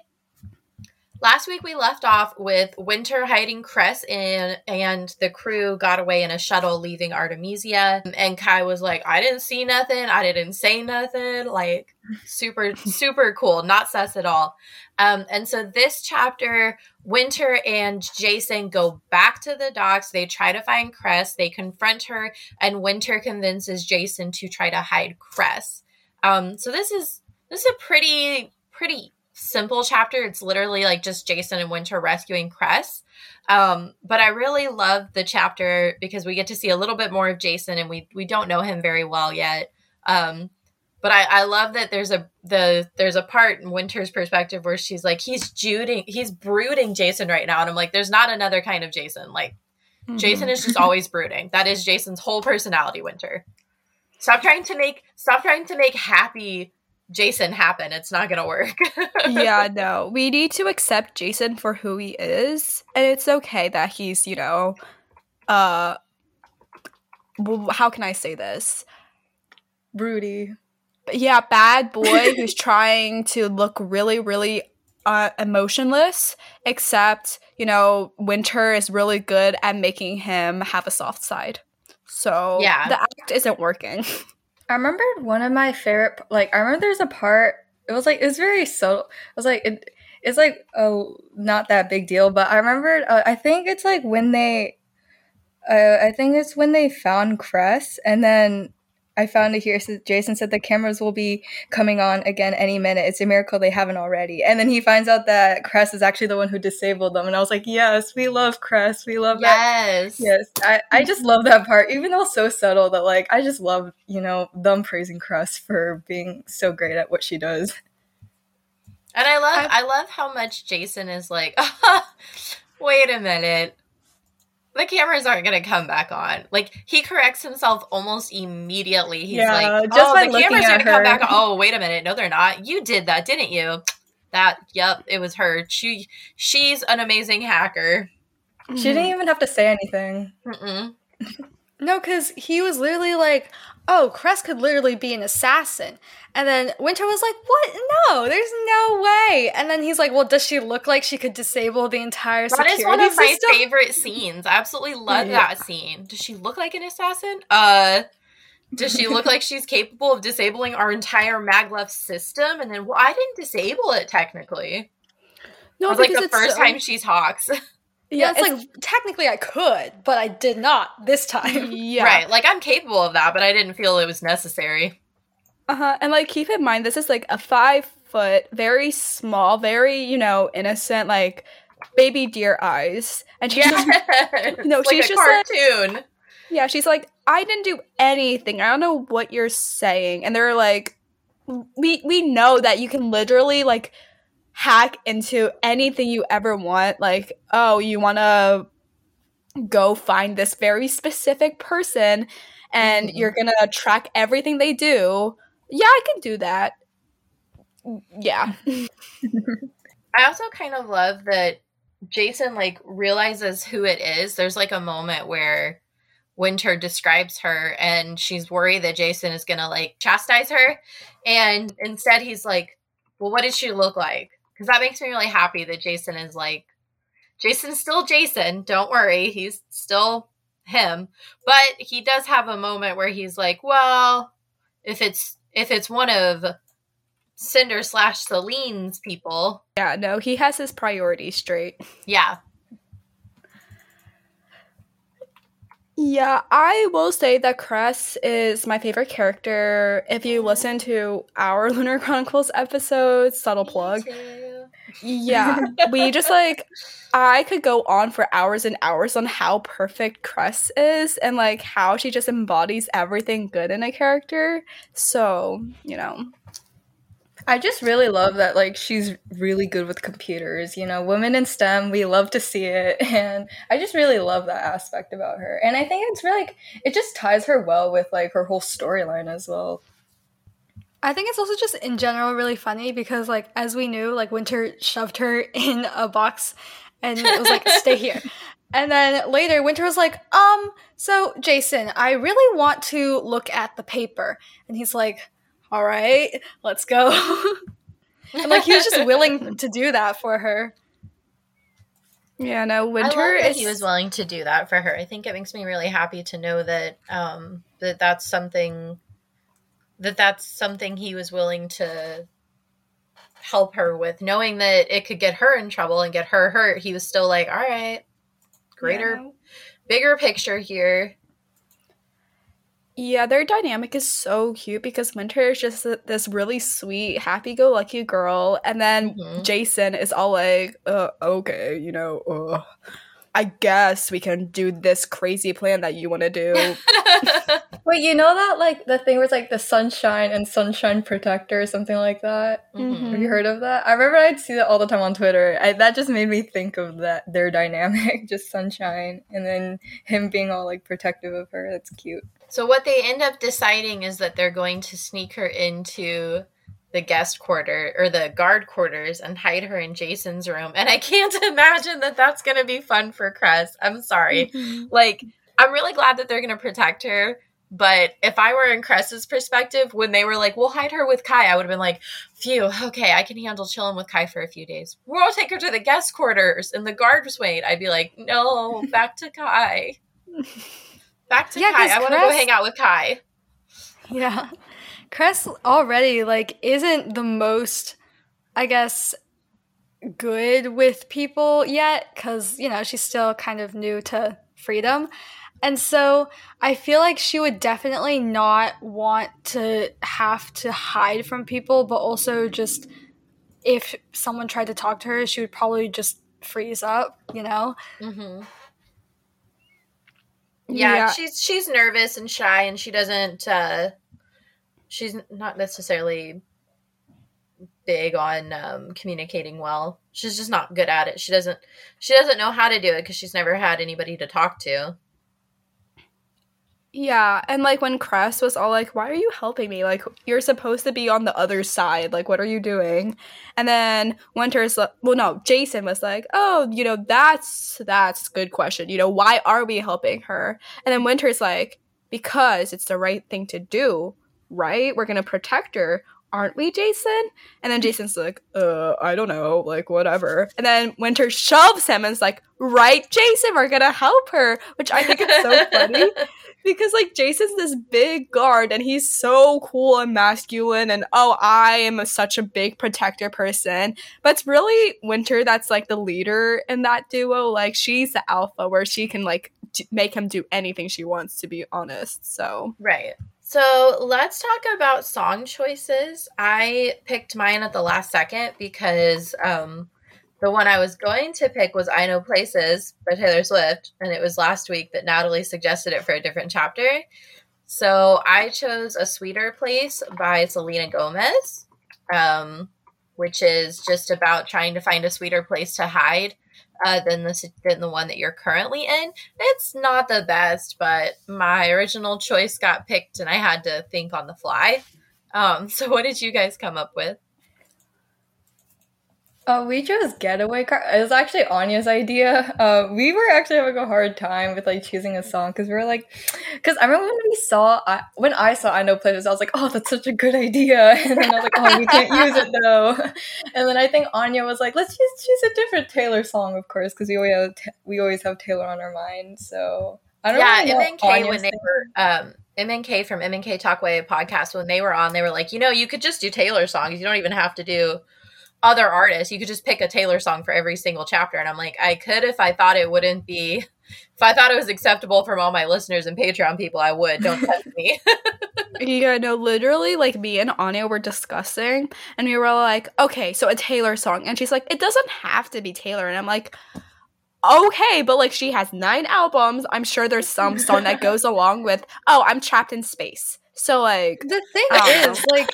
Last week we left off with Winter hiding Cress in, and the crew got away in a shuttle leaving Artemisia. And Kai was like, I didn't see nothing. I didn't say nothing. Like, super, super cool. Not sus at all. Um, and so this chapter, Winter and Jacin go back to the docks. They try to find Cress. They confront her, and Winter convinces Jacin to try to hide Cress. Um, so this is this is a pretty pretty simple chapter. It's literally like just Jacin and Winter rescuing Cress. Um, but I really love the chapter because we get to see a little bit more of Jacin and we we don't know him very well yet. Um, but I, I love that there's a the there's a part in Winter's perspective where she's like he's juding he's brooding Jacin right now and I'm like there's not another kind of Jacin like mm-hmm. Jacin is just always brooding that is Jacin's whole personality Winter stop trying to make stop trying to make happy Jacin happen it's not gonna work yeah no we need to accept Jacin for who he is and it's okay that he's you know uh how can I say this broody yeah, bad boy who's trying to look really, really uh, emotionless, except, you know, Winter is really good at making him have a soft side. So yeah. the act isn't working. I remember one of my favorite, like, I remember there's a part, it was like, it was very subtle. I was like, it, it's like, oh, not that big deal, but I remember, uh, I think it's like when they, uh, I think it's when they found Cress and then I found it here. So Jacin said the cameras will be coming on again any minute. It's a miracle they haven't already. And then he finds out that Cress is actually the one who disabled them. And I was like, yes, we love Cress. We love yes. that. Yes. I, I just love that part, even though it's so subtle that like I just love, you know, them praising Cress for being so great at what she does. And I love I, I love how much Jacin is like, wait a minute the cameras aren't going to come back on. Like he corrects himself almost immediately. He's yeah, like, "Oh, the cameras are going to come back." Oh, wait a minute. No, they're not. You did that, didn't you? That. Yep, it was her. She. She's an amazing hacker. She didn't mm-hmm. even have to say anything. Mm-mm. no, because he was literally like, "Oh, Cress could literally be an assassin," And then Winter was like, "What? No, there's no way." And then he's like, "Well, does she look like she could disable the entire that security That is one of system? my favorite scenes. I absolutely love yeah. that scene. Does she look like an assassin? Uh, does she look like she's capable of disabling our entire maglev system? And then, well, I didn't disable it technically. No, it was like the first so- time she talks. Yeah, it's, it's, like technically I could, but I did not this time. Yeah. Right. Like I'm capable of that, but I didn't feel it was necessary. Uh huh. And like, keep in mind, this is like a five foot, very small, very you know innocent, like baby deer eyes, and she's yeah. just, no, she's just cartoon. Like, yeah, she's like, I didn't do anything. I don't know what you're saying, and they're like, we we know that you can literally like hack into anything you ever want. Like, oh, you want to go find this very specific person and mm-hmm. you're gonna track everything they do yeah, I can do that. Yeah. I also kind of love that Jacin like realizes who it is. There's like a moment where Winter describes her and she's worried that Jacin is going to like chastise her and instead he's like, "Well, what does she look like?" Cuz that makes me really happy that Jacin is like Jacin's still Jacin. Don't worry. He's still him. But he does have a moment where he's like, "Well, if it's if it's one of Cinder slash Selene's people. Yeah, no, he has his priorities straight. Yeah. Yeah, I will say that Cress is my favorite character. If you listen to our Lunar Chronicles episodes, subtle plug. Yeah, we just like I could go on for hours and hours on how perfect Cress is and like how she just embodies everything good in a character. So, you know. I just really love that like she's really good with computers, you know, women in STEM, we love to see it and I just really love that aspect about her. And I think it's really it just ties her well with like her whole storyline as well. I think it's also just in general really funny because like as we knew, like Winter shoved her in a box and it was like, stay here. And then later, Winter was like, um, so Jacin, I really want to look at the paper. And he's like, all right, let's go. and like, he was just willing to do that for her. Yeah, no, Winter is. He was willing to do that for her. I think it makes me really happy to know that um, that that's something that that's something he was willing to help her with, knowing that it could get her in trouble and get her hurt. He was still like, all right, greater, yeah. bigger picture here. Yeah, their dynamic is so cute because Winter is just this really sweet, happy-go-lucky girl, and then Mhm. Jacin is all like, uh, "Okay, you know, uh, I guess we can do this crazy plan that you want to do." Wait, you know that like the thing was like the sunshine and sunshine protector or something like that? Mhm. Have you heard of that? I remember I'd see that all the time on Twitter. I, that just made me think of that their dynamic, just sunshine, and then him being all like protective of her. That's cute. So what they end up deciding is that they're going to sneak her into the guest quarter or the guard quarters and hide her in Jacin's room. And I can't imagine that that's going to be fun for Cress. I'm sorry. Like I'm really glad that they're going to protect her, but if I were in Cress's perspective when they were like, "We'll hide her with Kai," I would have been like, "Phew, okay, I can handle chilling with Kai for a few days. We'll take her to the guest quarters and the guards wait." I'd be like, "No, back to Kai." Back to Yeah, Kai. I want to go hang out with Kai. Yeah. Cress already like isn't the most I guess good with people yet cuz you know, she's still kind of new to freedom. And so I feel like she would definitely not want to have to hide from people, but also just if someone tried to talk to her, she would probably just freeze up, you know? Mm-hmm. Yeah, Yeah. she's she's nervous and shy, and she doesn't. uh She's not necessarily big on um, communicating well. She's just not good at it. She doesn't. She doesn't know how to do it because she's never had anybody to talk to. Yeah, and like when Cress was all like, "Why are you helping me? Like you're supposed to be on the other side. Like what are you doing?" And then Winter's like, well, no, Jacin was like, "Oh, you know, that's that's good question. You know, why are we helping her?" And then Winter's like, "Because it's the right thing to do, right? We're gonna protect her." Aren't we, Jacin? And then Jacin's like, uh, I don't know, like, whatever. And then Winter shoves him and is like, right, Jacin, we're gonna help her, which I think is so funny because like Jacin's this big guard and he's so cool and masculine and oh I am a, such a big protector person but it's really Winter that's like the leader in that duo like she's the alpha where she can like make him do anything she wants to be honest so Right. So let's talk about song choices. I picked mine at the last second because um, the one I was going to pick was I Know Places by Taylor Swift, and it was last week that Natalie suggested it for a different chapter. So I chose A Sweeter Place by Selena Gomez, um, which is just about trying to find a sweeter place to hide uh, than the than the one that you're currently in. It's not the best, but my original choice got picked, and I had to think on the fly. Um, so, what did you guys come up with? Uh, we chose Getaway Car. It was actually Anya's idea. Uh, we were actually having a hard time with like choosing a song because we were like, because I remember when we saw, I, when I saw I Know Places, I was like, oh, that's such a good idea. And then I was like, oh, we can't use it though. And then I think Anya was like, let's just choose a different Taylor song, of course, because we always have we always have Taylor on our mind. So I don't yeah, really know MNK Anya's when they were um, MNK from MNK Talkway podcast when they were on, they were like, you know, you could just do Taylor songs. You don't even have to do other artists. You could just pick a Taylor song for every single chapter. And I'm like, I could if I thought it wouldn't be. If I thought it was acceptable from all my listeners and Patreon people, I would. Don't touch me. yeah no literally like me and Anya were discussing and we were like okay so a Taylor song and she's like it doesn't have to be Taylor and I'm like okay but like she has nine albums I'm sure there's some song that goes along with oh I'm trapped in space so like The thing is, like,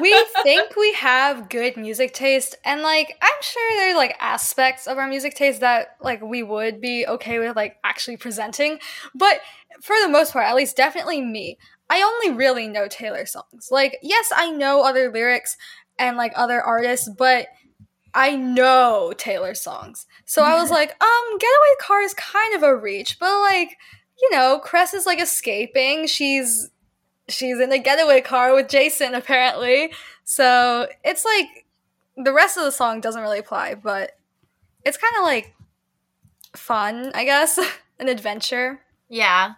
we think we have good music taste, and like, I'm sure there are like aspects of our music taste that like we would be okay with like actually presenting. But for the most part, at least definitely me, I only really know Taylor songs. Like, yes, I know other lyrics and like other artists, but I know Taylor songs. So I was like, um, Getaway Car is kind of a reach, but like, you know, Cress is like escaping. She's she's in a getaway car with Jacin apparently. So it's like the rest of the song doesn't really apply, but it's kind of like fun, I guess, an adventure. yeah.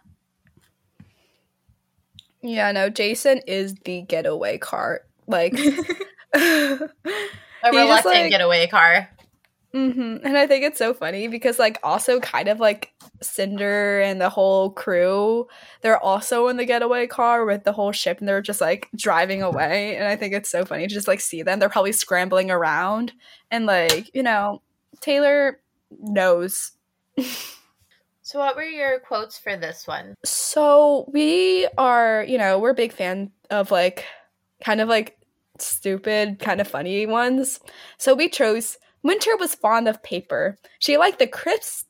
yeah no Jacin is the getaway car like A He just, reluctant like- getaway car. Mm-hmm. And I think it's so funny because, like, also kind of like Cinder and the whole crew, they're also in the getaway car with the whole ship and they're just like driving away. And I think it's so funny to just like see them. They're probably scrambling around and, like, you know, Taylor knows. So, what were your quotes for this one? So, we are, you know, we're a big fan of like kind of like stupid, kind of funny ones. So, we chose Winter was fond of paper. She liked the crisp,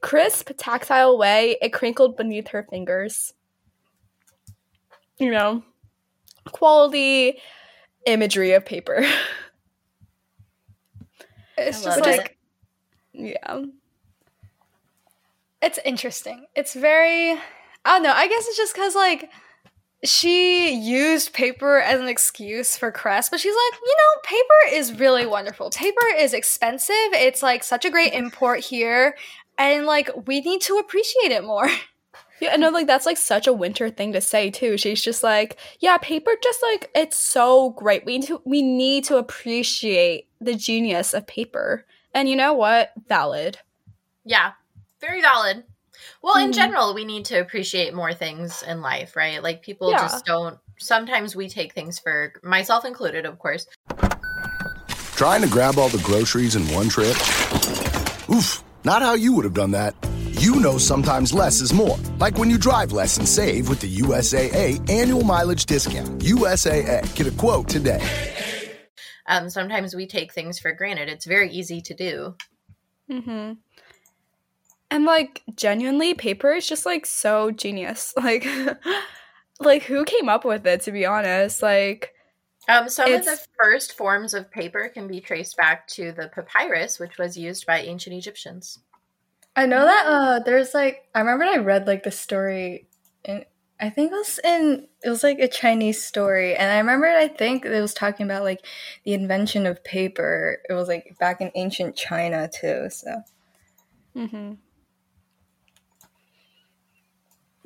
crisp, tactile way it crinkled beneath her fingers. You know, quality imagery of paper. It's just like, it. yeah. It's interesting. It's very, I don't know. I guess it's just because, like, she used paper as an excuse for Cress, but she's like, you know, paper is really wonderful. Paper is expensive. It's like such a great import here, and like we need to appreciate it more. Yeah, I know like that's like such a winter thing to say too. She's just like, yeah, paper just like it's so great. We need to we need to appreciate the genius of paper. And you know what? Valid. Yeah. Very valid. Well, in mm-hmm. general, we need to appreciate more things in life, right? Like people yeah. just don't. Sometimes we take things for myself included, of course. Trying to grab all the groceries in one trip? Oof, not how you would have done that. You know sometimes less is more. Like when you drive less and save with the USAA annual mileage discount. USAA. Get a quote today. Um, sometimes we take things for granted. It's very easy to do. Mm-hmm. And like genuinely, paper is just like so genius. Like like who came up with it to be honest? Like um some of the first forms of paper can be traced back to the papyrus, which was used by ancient Egyptians. I know that uh there's like I remember I read like the story and I think it was in it was like a Chinese story and I remember I think it was talking about like the invention of paper. It was like back in ancient China too, so Mm Mhm.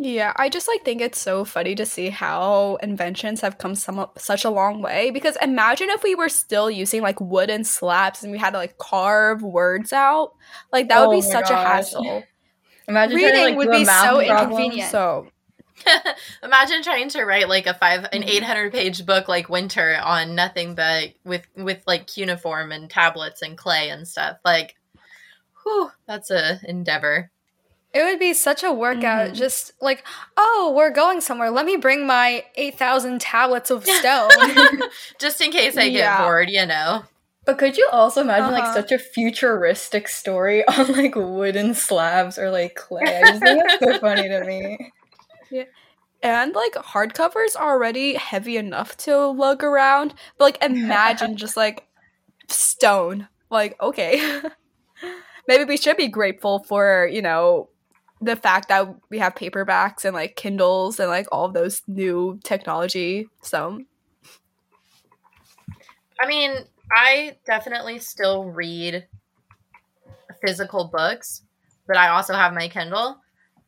Yeah, I just like think it's so funny to see how inventions have come some such a long way because imagine if we were still using like wooden slabs and we had to like carve words out. Like that oh would be such gosh. a hassle. Imagine reading to, like, would be so inconvenient. So imagine trying to write like a five an mm-hmm. 800 page book like winter on nothing but with with like cuneiform and tablets and clay and stuff. Like whew, that's a endeavor. It would be such a workout. Mm-hmm. Just like, oh, we're going somewhere. Let me bring my 8,000 tablets of stone. just in case I get yeah. bored, you know. But could you also imagine uh-huh. like such a futuristic story on like wooden slabs or like clay? I just think that's so funny to me. Yeah. And like hardcovers are already heavy enough to lug around, but like imagine just like stone. Like, okay. Maybe we should be grateful for, you know, the fact that we have paperbacks and like Kindles and like all of those new technology. So, I mean, I definitely still read physical books, but I also have my Kindle.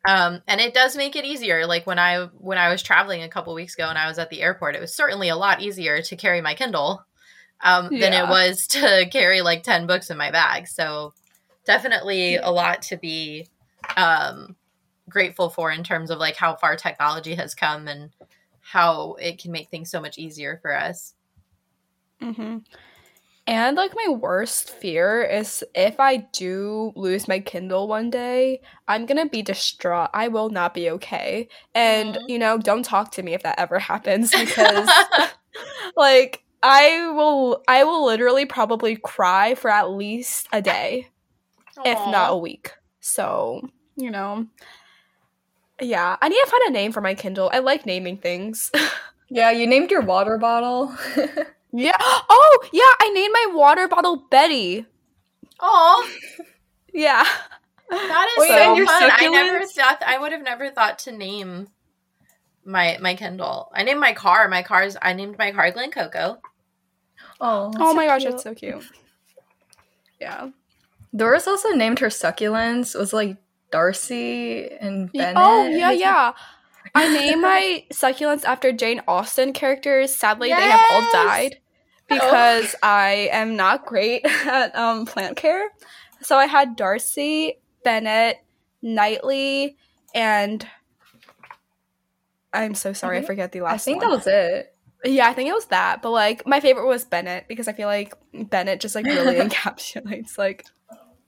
Um, and it does make it easier. Like when I when I was traveling a couple weeks ago and I was at the airport, it was certainly a lot easier to carry my Kindle um, yeah. than it was to carry like ten books in my bag. So definitely a lot to be um, grateful for in terms of like how far technology has come and how it can make things so much easier for us. Mm-hmm. And like my worst fear is if I do lose my Kindle one day, I'm gonna be distraught. I will not be okay. And mm-hmm. you know, don't talk to me if that ever happens because like I will I will literally probably cry for at least a day. Aww. If not a week. So, you know, yeah, I need to find a name for my Kindle. I like naming things. yeah, you named your water bottle. yeah. Oh, yeah, I named my water bottle Betty. Oh. yeah. That is so fun. I never thought I would have never thought to name my my Kindle. I named my car. My car's I named my car Glen Coco. Oh. Oh my so gosh, cute. that's so cute. Yeah. Doris also named her succulents. It was like Darcy and Bennett. Oh yeah, yeah. I named my succulents after Jane Austen characters. Sadly, yes! they have all died. because I am not great at um, plant care. So I had Darcy, Bennett, Knightley, and I'm so sorry, I, think- forget the last I think one. that was it. Yeah, I think it was that. But like my favorite was Bennett because I feel like Bennett just like really encapsulates like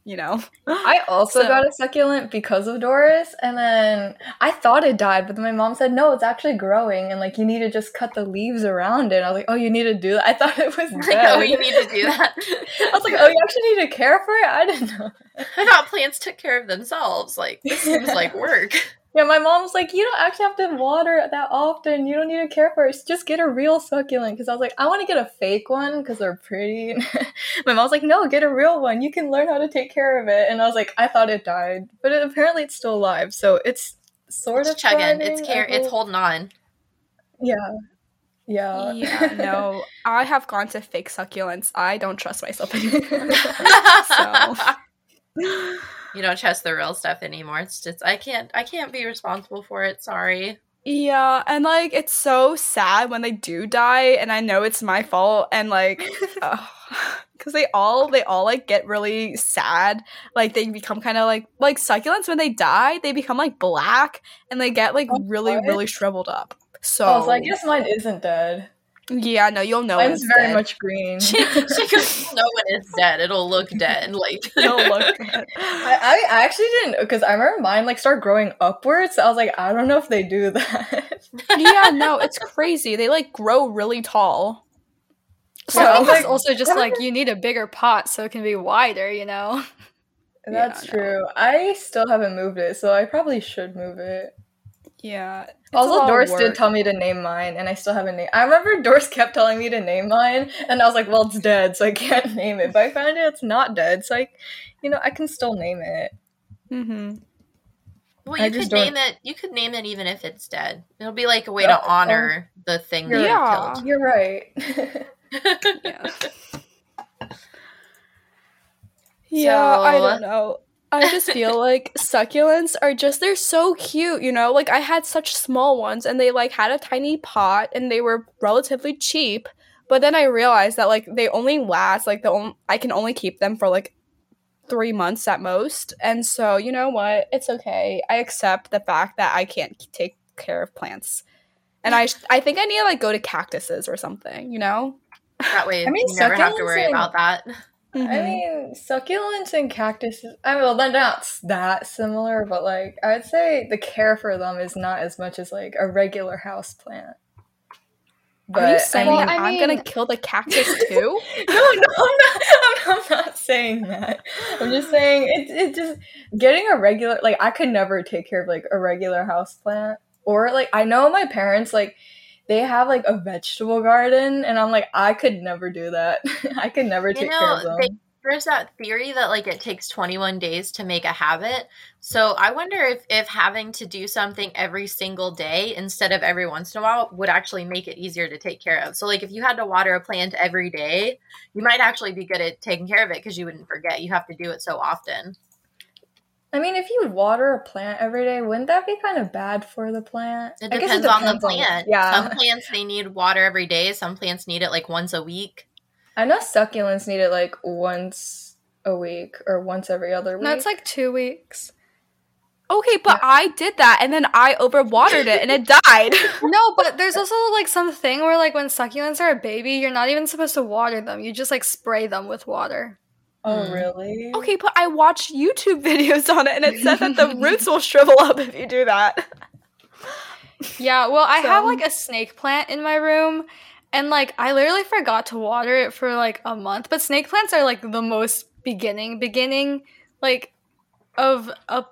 you know. I also So- got a succulent because of Doris, and then I thought it died, but then my mom said no, it's actually growing, and like you need to just cut the leaves around it. I was like, oh, you need to do that. I thought it was Like, dead. oh, you need to do that. I was like, oh, you actually need to care for it. I didn't know. I thought plants took care of themselves. Like this seems like work. Yeah, my mom's like, you don't actually have to water that often. You don't need to care for it. Just get a real succulent. Because I was like, I want to get a fake one because they're pretty. my mom's like, no, get a real one. You can learn how to take care of it. And I was like, I thought it died, but it, apparently it's still alive. So it's sort It's of chugging. It's thriving, care. It's holding on. Yeah. Yeah. yeah, no. I have gone to fake succulents. I don't trust myself anymore. so You don't trust the real stuff anymore. It's just I can't. I can't be responsible for it. Sorry. Yeah, and like it's so sad when they do die, and I know it's my fault, and like, because they all they all like get really sad, like they become kind of like like succulents when they die, they become like black, and they get like Oh, really what? really shriveled up. So I was like, I guess mine isn't dead. Yeah, no, you'll know. Mine's it's very dead. much green. She, she could know when it's dead. It'll look dead. Like You'll look dead. I, I actually didn't because I remember mine like start growing upwards. I was like, I don't know if they do that. yeah, no, it's crazy. They like grow really tall. So Well, I I think was it's like, also just like you need a bigger pot so it can be wider, you know? That's Yeah, no. true. I still haven't moved it, so I probably should move it. Yeah. It's a lot Also, Doris did tell me to name mine, and I still haven't named. I remember Doris kept telling me to name mine, and I was like, "Well, it's dead, so I can't name it." But I found it it's not dead, so I, you know, I can still name it. Mm-hmm. Well, you just could name don't- it. You could name it even if it's dead. It'll be like a way Oh, to honor the thing that Yeah. you You're right. killed. Yeah. Yeah, I don't know. I just feel like succulents are just they're so cute, you know? Like I had such small ones and they like had a tiny pot and they were relatively cheap, but then I realized that like they only last like the on- I can only keep them for like 3 months at most. And so, you know what? It's okay. I accept the fact that I can't take care of plants. And I sh- I think I need to like go to cactuses or something, you know? that way, I mean, you never have to worry and- about that. I Mhm. mean, succulents and cactuses. I mean, well, they're not that similar, but like I'd say the care for them is not as much as like a regular house plant. But Are you saying mean- that I I'm gonna kill the cactus too? no, no, I'm not. I'm, I'm not saying that. I'm just saying it. It just getting a regular like I could never take care of like a regular house plant or like I know my parents like they have like a vegetable garden and I'm like I could never do that. I could never You take care know, of them. they, there's that theory that like it takes 21 days to make a habit. So I wonder if if having to do something every single day instead of every once in a while would actually make it easier to take care of. So like if you had to water a plant every day, you might actually be good at taking care of it because you wouldn't forget. You have to do it so often. I mean, if you water a plant every day, wouldn't that be kind of bad for the plant? It I guess depends, on the plant. yeah, Some plants they need water every day. Some plants need it like once a week. I know succulents need it like once a week or once every other week. No, it's like two weeks. Okay, but I did that and then I overwatered it and it died. No, but there's also like something where like when succulents are a baby, you're not even supposed to water them. You just like spray them with water. Oh, Hmm. really? okay, but I watched YouTube videos on it and it said that the roots will shrivel up if you do that. Yeah, well, I have like a snake plant in my room, and like I literally forgot to water it for like a month. But snake plants are like the most beginning, beginning, like of a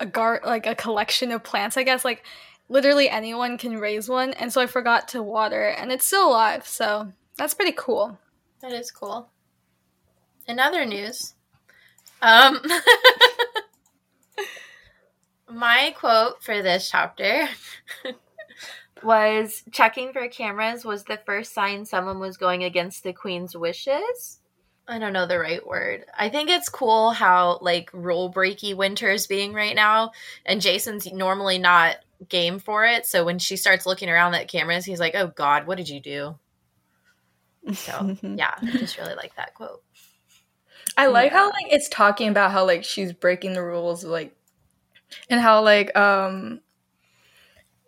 a gar like a collection of plants. I guess like literally anyone can raise one, and so I forgot to water it, and it's still alive. So that's pretty cool. That is cool. In other news, um, my quote for this chapter was checking for cameras was the first sign someone was going against the queen's wishes. I don't know the right word. I think it's cool how like rule breaky Winter is being right now, and Jacin's normally not game for it. So when she starts looking around at cameras, he's like, "Oh God, what did you do?" So yeah, I just really like that quote. I like how like it's talking about how like she's breaking the rules, like, and how like um,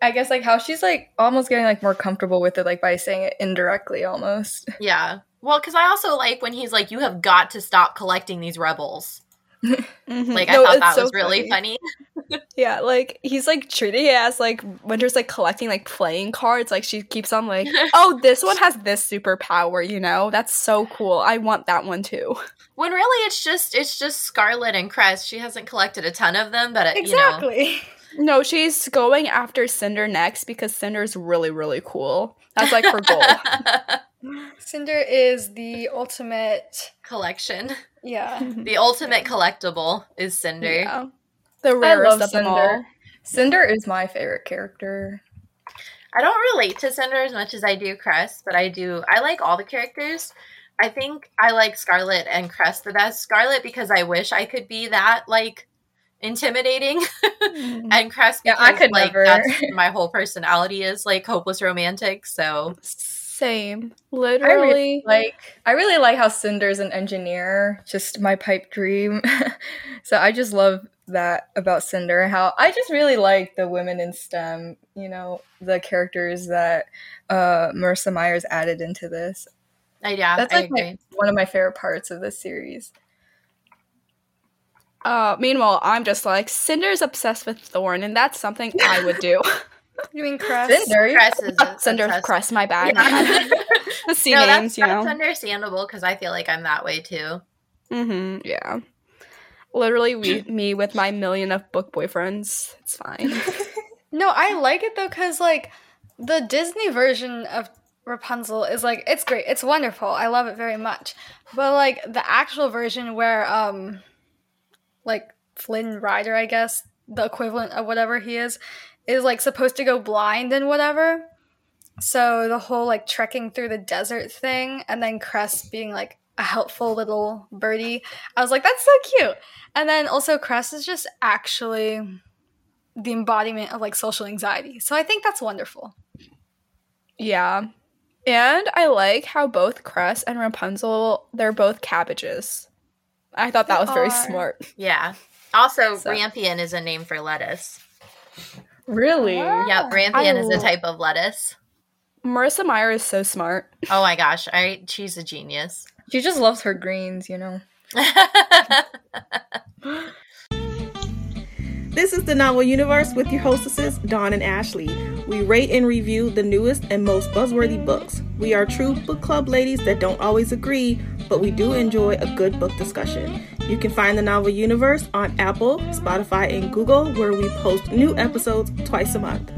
I guess like how she's like almost getting like more comfortable with it, like by saying it indirectly, almost. Yeah. Well, because I also like when he's like, "You have got to stop collecting these rebels." Mhm. Like I No, thought that so was really funny. Yeah, like he's like treating it as like Winter's like collecting like playing cards. Like she keeps on like, oh, this one has this superpower. You know, that's so cool. I want that one too. When really it's just it's just Scarlet and Cress. She hasn't collected a ton of them, but uh, you know, Exactly. No, she's going after Cinder next because Cinder's really really cool. That's like her goal. Cinder is the ultimate. collection. Yeah. The ultimate collectible is Cinder. yeah, the I rarest of them all. Cinder. Is my favorite character. I don't relate to Cinder as much as I do Cress, but I do. I like all the characters. I think I like Scarlet and Cress the best. Scarlet because I wish I could be that like intimidating, mm-hmm. and Cress Yeah, I could like never. that's my whole personality is like hopeless romantic. So Same, I literally. really like I really like how Cinder's an engineer, just my pipe dream. so I just love that about Cinder. How I just really like the women in STEM. You know, the characters that uh, Marissa Myers added into this. I yeah, That's I like agree. my, one of my favorite parts of this series. Uh, meanwhile, I'm just like Cinder's obsessed with Thorn, and that's something I would do. You mean Cress? Cinder, Cress is a- Cinder obsessed- Cress, my bad. Yeah. the C no, names, that's, you that's know. understandable because I feel like I'm that way too. Mm-hmm. Yeah. Literally, we, me with my million of book boyfriends. It's fine. No, I like it though because like the Disney version of Rapunzel is like it's great, it's wonderful, I love it very much. But like the actual version where um, like Flynn Rider, I guess the equivalent of whatever he is, is like supposed to go blind and whatever. So the whole like trekking through the desert thing, and then Cress being like a helpful little birdie, I was like, that's so cute. And then also Cress is just actually the embodiment of like social anxiety. So I think that's wonderful. yeah. And I like how both Cress and Rapunzel, they're both cabbages. I thought that They was very are. smart. Yeah. Also, So- rampion is a name for lettuce. really? Yeah, rampion is a type of lettuce. Marissa Meyer is so smart. Oh my gosh, I she's a genius. She just loves her greens, you know. This is the Novel Universe with your hostesses, Dawn and Ashley. We rate and review the newest and most buzzworthy books. We are true book club ladies that don't always agree, but we do enjoy a good book discussion. You can find the Novel Universe on Apple, Spotify, and Google, where we post new episodes twice a month.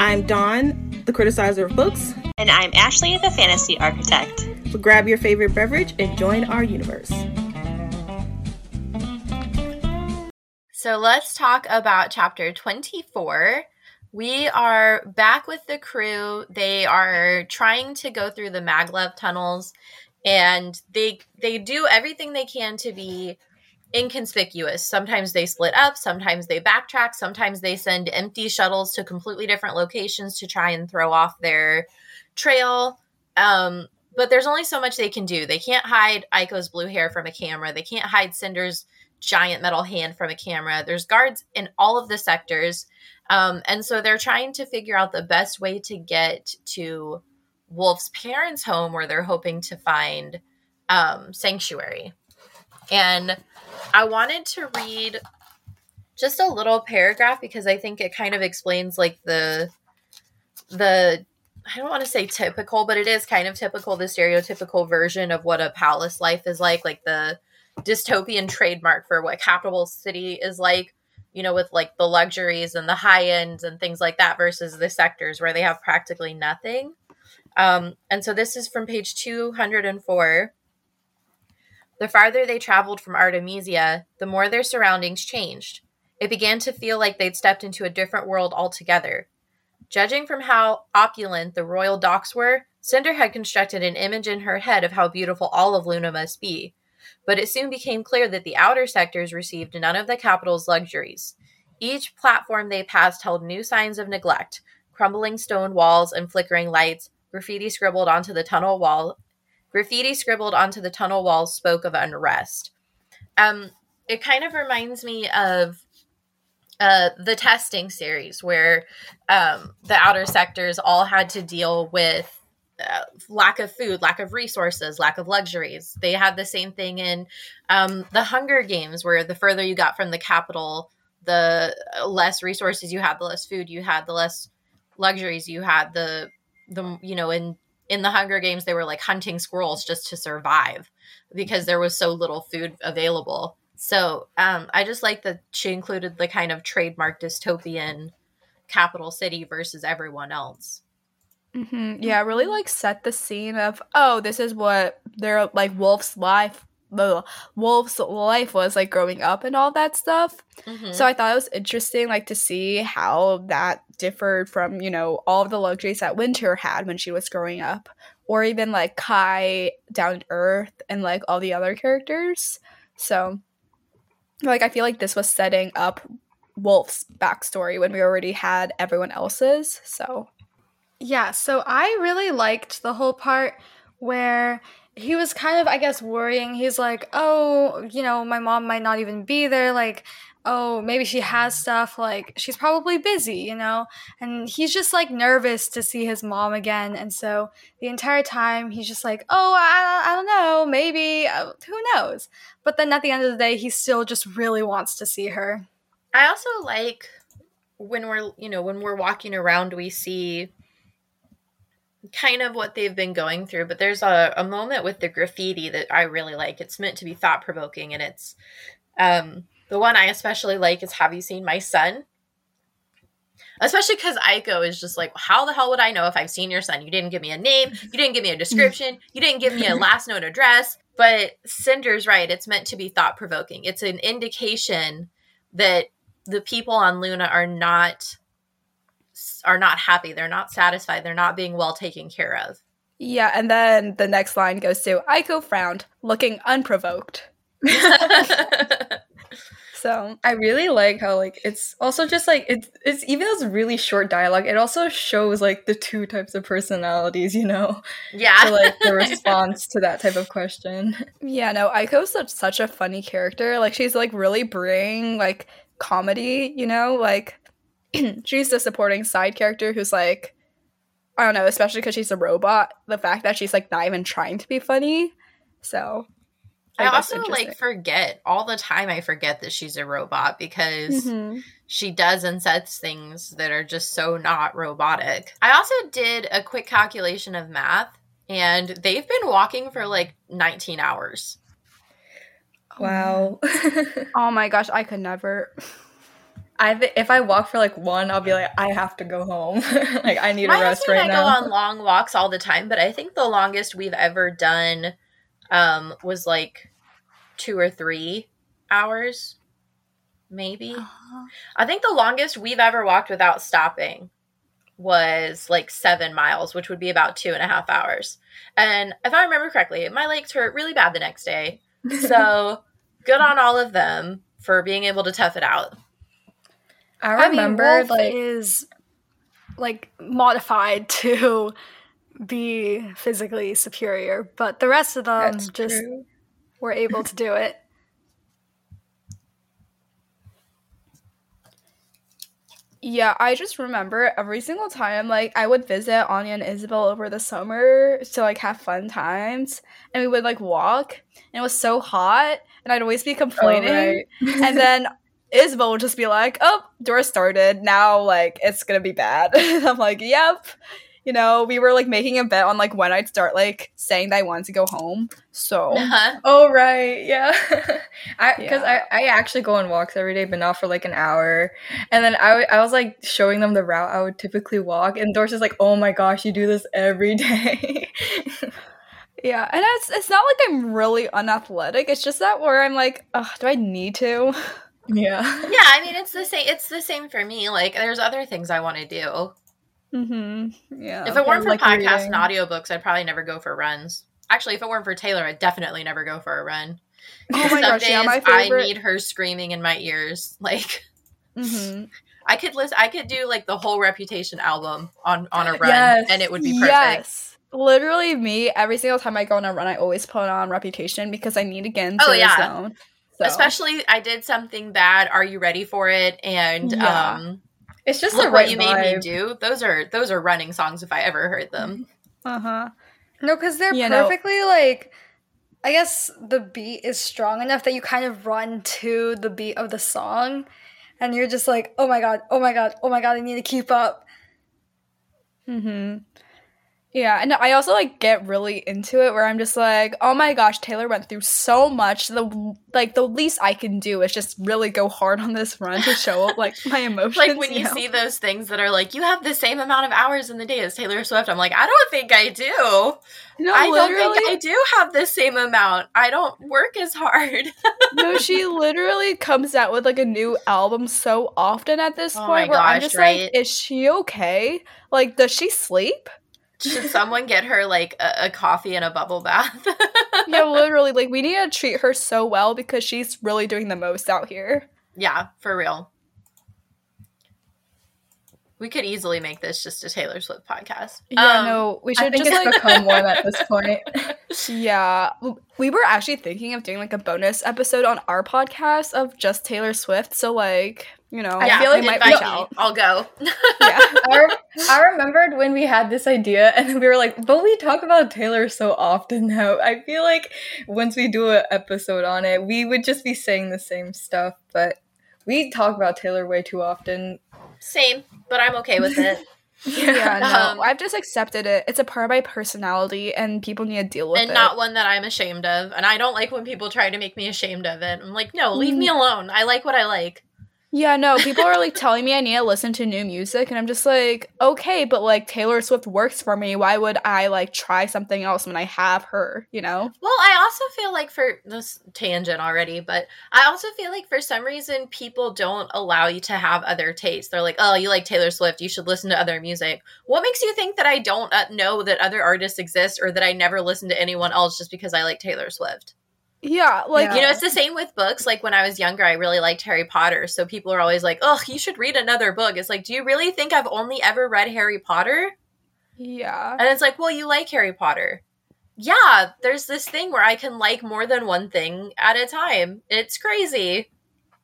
I'm Dawn, the criticizer of books. And I'm Ashley, the fantasy architect. So grab your favorite beverage and join our universe. So let's talk about chapter 24. We are back with the crew. They are trying to go through the maglev tunnels and they they do everything they can to be inconspicuous. Sometimes they split up, sometimes they backtrack, sometimes they send empty shuttles to completely different locations to try and throw off their trail. Um, but there's only so much they can do. They can't hide Aiko's blue hair from a camera. They can't hide Cinder's giant metal hand from a camera. There's guards in all of the sectors. Um, and so they're trying to figure out the best way to get to Wolf's parents' home where they're hoping to find um, sanctuary. And I wanted to read just a little paragraph because I think it kind of explains like the the I don't want to say typical, but it is kind of typical the stereotypical version of what a palace life is like, like the dystopian trademark for what capital city is like, you know, with like the luxuries and the high ends and things like that versus the sectors where they have practically nothing. Um, and so this is from page 204. The farther they traveled from Artemisia, the more their surroundings changed. It began to feel like they'd stepped into a different world altogether. Judging from how opulent the royal docks were, Cinder had constructed an image in her head of how beautiful all of Luna must be. But it soon became clear that the outer sectors received none of the capital's luxuries. Each platform they passed held new signs of neglect crumbling stone walls and flickering lights, graffiti scribbled onto the tunnel wall, Graffiti scribbled onto the tunnel walls spoke of unrest. Um, it kind of reminds me of uh, the testing series where um, the outer sectors all had to deal with uh, lack of food, lack of resources, lack of luxuries. They had the same thing in um, the Hunger Games, where the further you got from the capital, the less resources you had, the less food you had, the less luxuries you had. The the you know in in the Hunger Games they were like hunting squirrels just to survive because there was so little food available. So um, I just like that she included the kind of trademark dystopian capital city versus everyone else. Mm-hmm. Yeah, really like set the scene of oh, this is what their like Wolf's life, the Wolf's life was like growing up and all that stuff. Mm-hmm. So I thought it was interesting, like to see how that differed from you know all of the luxuries that Winter had when she was growing up, or even like Kai down to Earth and like all the other characters. So, like I feel like this was setting up Wolf's backstory when we already had everyone else's. So Yeah, so I really liked the whole part where he was kind of, I guess, worrying. He's like, oh, you know, my mom might not even be there. Like, oh, maybe she has stuff. Like, she's probably busy, you know? And he's just like nervous to see his mom again. And so the entire time, he's just like, oh, I, I don't know, maybe, uh, who knows? But then at the end of the day, he still just really wants to see her. I also like when we're you know when we're walking around we see kind of what they've been going through but there's a, a moment with the graffiti that i really like it's meant to be thought provoking and it's um the one i especially like is have you seen my son? Especially because aiko is just like how the hell would i know if i've seen your son? You didn't give me a name. You didn't give me a description. You didn't give me a last known address. But cinder's right. It's meant to be thought provoking it's an indication that the people on luna are not are not happy. They're not satisfied. They're not being well taken care of. Yeah, and then the next line goes to Aiko frowned, looking unprovoked. So I really like how like it's also just like it's it's even though it's really short dialogue, it also shows like the two types of personalities, you know. yeah So like the response to that type of question. Yeah, no, Aiko's such such a funny character. Like she's like really bringing like comedy, you know, like she's the supporting side character who's like I don't know, especially because she's a robot. The fact that she's like not even trying to be funny. So I think also like forget all the time. I forget that she's a robot because Mhm. she does and says things that are just so not robotic. I also did a quick calculation of math, and they've been walking for like 19 hours. Wow. Oh my gosh, I could never. I th- if I walk for like one, I'll be like, I have to go home. like I need My a rest right and I now. go on long walks all the time, but I think the longest we've ever done um, was like two or three hours, maybe. I think the longest we've ever walked without stopping was like seven miles, which would be about two and a half hours. And if I remember correctly, my legs hurt really bad the next day. So good on all of them for being able to tough it out. I I mean, remember Wolf like is like modified to be physically superior, but the rest of them that's just true. were able to do it. Yeah, I just remember every single time, like I would visit Anya and Isabel over the summer to like have fun times, and we would like walk, and it was so hot, and I'd always be oh, complaining, right. and then Isabel would just be like, "Oh, door started. Now, like it's gonna be bad." I'm like, "Yep." You know, we were like making a bet on like when I'd start like saying that I wanted to go home. So Uh-huh. Oh right, yeah. I because Yeah. I, I actually go on walks every day, but not for like an hour. And then I w- I was like showing them the route I would typically walk, and Doris is like, "Oh my gosh, you do this every day." yeah, and it's it's not like I'm really unathletic. It's just that where I'm like, Ugh, do I need to? yeah. Yeah, I mean it's the same. It's the same for me. Like there's other things I want to do. Mm-hmm. Yeah. If it weren't for like podcasts reading. and audiobooks, I'd probably never go for runs. Actually, if it weren't for Taylor, I'd definitely never go for a run. Oh my gosh, yeah, my I need her screaming in my ears. Like hmm I could list, I could do like the whole Reputation album on on a run, Yes. and it would be perfect. Yes. literally me. Every single time I go on a run, I always put on Reputation because I need again to get into Oh, the yeah. zone. So. Especially, I did something bad. Are you ready for it? And Yeah. um, It's just look the what right you made me do. Those are those are running songs if I ever heard them. uh huh. No, because they're You know- perfectly like. I guess the beat is strong enough that you kind of run to the beat of the song, and you're just like, oh my god, oh my god, oh my god, I need to keep up. Mm-hmm. Yeah, and I also like get really into it where I'm just like, oh my gosh, Taylor went through so much. The like the least I can do is just really go hard on this run to show up like my emotions. Like when you know? see those things that are like, you have the same amount of hours in the day as Taylor Swift. I'm like, I don't think I do. no, I don't think I do have the same amount. I don't work as hard. no, she literally comes out with like a new album so often at this Oh point my where I'm just right? like, is she okay? Like, does she sleep? Should someone get her like a, a coffee and a bubble bath? yeah, literally, like we need to treat her so well because she's really doing the most out here. yeah, for real. We could easily make this just a Taylor Swift podcast. Yeah, Um, no, we I should think just it's like become one at this point. Yeah, we were actually thinking of doing like a bonus episode on our podcast of just Taylor Swift. So like, you know, I yeah, feel like we might invite reach me. out. I'll go. Yeah, I, rem- I remembered when we had this idea, and then we were like, "But we talk about Taylor so often now." I feel like once we do an episode on it, we would just be saying the same stuff. But we talk about Taylor way too often. Same, but I'm okay with it. yeah, Um, no, I've just accepted it. It's a part of my personality, and people need to deal with and it. And not one that I'm ashamed of. And I don't like when people try to make me ashamed of it. I'm like, no, leave Mm. me alone. I like what I like. Yeah, no, people are like telling me I need to listen to new music, and I'm just like, okay, but like Taylor Swift works for me. Why would I like try something else when I have her? You know? Well, I also feel like for this tangent already, but I also feel like for some reason people don't allow you to have other tastes. They're like, "Oh, you like Taylor Swift, you should listen to other music." What makes you think that I don't uh, know that other artists exist or that I never listen to anyone else just because I like Taylor Swift? Yeah, like You know, it's the same with books. Like when I was younger, I really liked Harry Potter, so people are always like, "Oh, you should read another book." It's like, "Do you really think I've only ever read Harry Potter?" yeah. And it's like, well, you like Harry Potter. Yeah, there's this thing where I can like more than one thing at a time. It's crazy.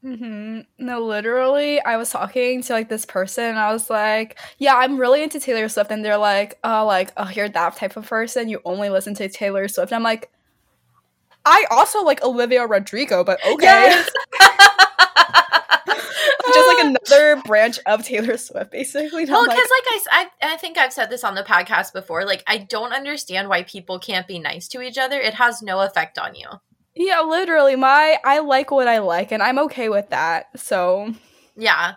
hmm No, literally, I was talking to like this person, and I was like, "Yeah, I'm really into Taylor Swift," and they're like, "Oh, like, oh, you're that type of person. You only listen to Taylor Swift." And I'm like, "I also like Olivia Rodrigo, but okay." Yes. Just like another branch of Taylor Swift, basically. And I'm Well, like, because like I, s- I, I think I've said this on the podcast before. Like, I don't understand why people can't be nice to each other. It has no effect on you. yeah, literally, my I like what I like, and I'm okay with that. So Yeah,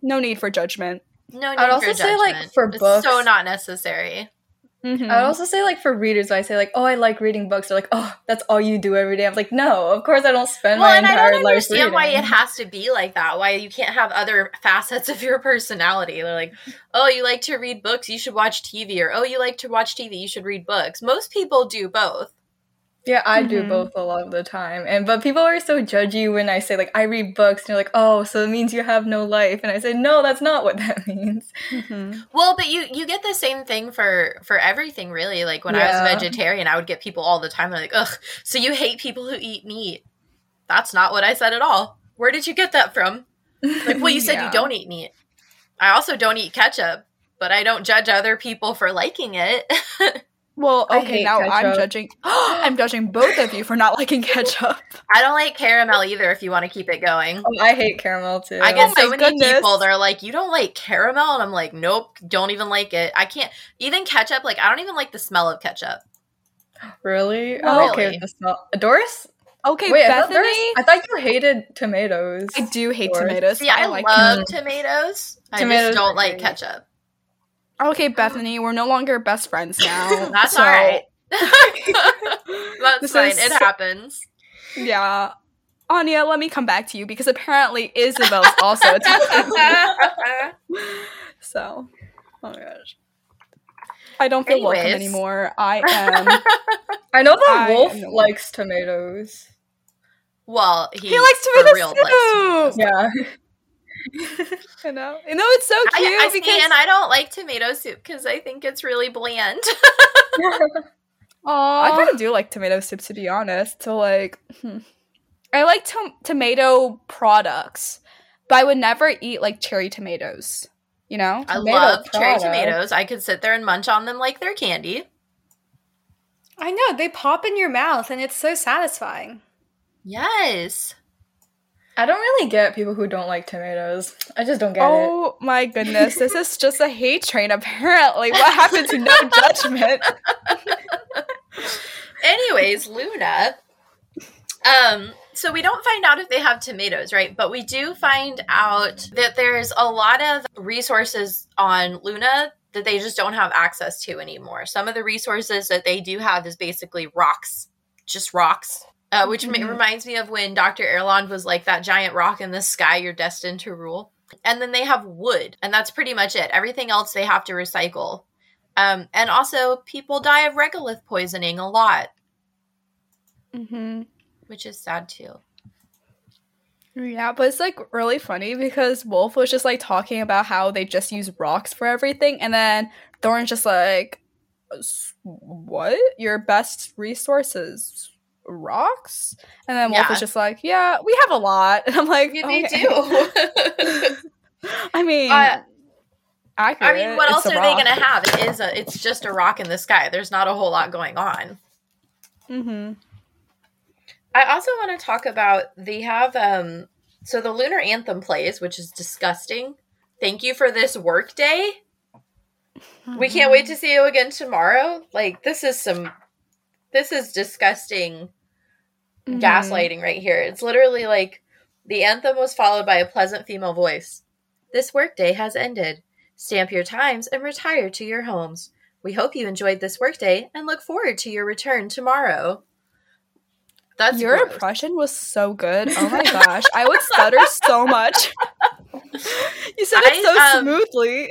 no need for judgment. no need I'd for also say, like, for it's books- so not necessary. Mhm. I would also say like for readers, when I say like, "Oh, I like reading books," they're like, "Oh, that's all you do every day." I'm like, "No, of course I don't spend Well, my and I entire don't life understand why it has to be like that. Why you can't have other facets of your personality. They're like, oh, you like to read books, you should watch TV, or oh, you like to watch TV, you should read books. Most people do both. Yeah, I do Mhm. both a lot of the time. And but people are so judgy when I say like I read books and they're like, "Oh, so it means you have no life." And I say, "No, that's not what that means." Mhm. Well, but you you get the same thing for for everything, really. Like when I was a vegetarian, I would get people all the time. They're like, ugh, so you hate people who eat meat? That's not what I said at all. Where did you get that from? Like, well, you said Yeah. you don't eat meat. I also don't eat ketchup, but I don't judge other people for liking it. Well, okay, hate now I'm judging. I'm judging both of you for not liking ketchup. I don't like caramel either. If you want to keep it going. Oh, I hate caramel too. I get Oh so many goodness. people. They're like, "You don't like caramel," and I'm like, "Nope, don't even like it. I can't even ketchup. Like, I don't even like the smell of ketchup." really? Oh, I'm okay really? with the smell. Doris? Okay, Wait, I thought, Bethanie. I thought you hated tomatoes. I do hate Doris. tomatoes. See, I, like love tomatoes. I Tomatoes just don't like ketchup. Okay, Bethanie, we're no longer best friends now. That's so, all right. That's fine. is It happens. Yeah. Anya, let me come back to you because apparently Isabel's also a tomatoes. So, oh my gosh. I don't feel welcome anymore. I am. I know the I wolf am likes tomatoes. well, he, he likes for tomato real likes tomatoes. soup. Yeah. I know. You know, it's so cute I, I because see, and I don't like tomato soup because I think it's really bland. I kind of do like tomato soup to be honest. So like, hmm. I like to- tomato products, but I would never eat like cherry tomatoes. You know, I Tomato love cherry tomatoes. I could sit there and munch on them like they're candy. I know they pop in your mouth, and it's so satisfying. Yes. I don't really get people who don't like tomatoes. I just don't get it. Oh my goodness, this is just a hate train. Apparently, what happened to no judgment? Anyways, Luna. Um, so we don't find out if they have tomatoes, right? But we do find out that there's a lot of resources on Luna that they just don't have access to anymore. Some of the resources that they do have is basically rocks, just rocks. Uh, which ma- reminds me of when Dr. Erland was like that giant rock in the sky, you're destined to rule. And then they have wood, and that's pretty much it. Everything else they have to recycle. Um, and also, people die of regolith poisoning a lot, hmm which is sad too. Yeah, but it's like really funny because Wolf was just like talking about how they just use rocks for everything, and then Thorn's just like, "What? Your best resources rocks?" And then Wolf Yeah. is just like, "Yeah, we have a lot." And I'm like, Yeah, they "Okay." do. I mean, Uh, I mean, what It's else are they going to have? It is a, it's just a rock in the sky. There's not a whole lot going on. Mm-hmm. I also want to talk about they have um so the lunar anthem plays, which is disgusting. Thank you for this work day. We can't wait to see you again tomorrow. Like this is some this is disgusting Mm-hmm. gaslighting right here. It's literally like the anthem was followed by a pleasant female voice. This workday has ended. Stamp your times and retire to your homes. We hope you enjoyed this workday and look forward to your return tomorrow. That's Your gross. impression was so good. Oh my gosh, I would stutter so much. you said it so um, smoothly.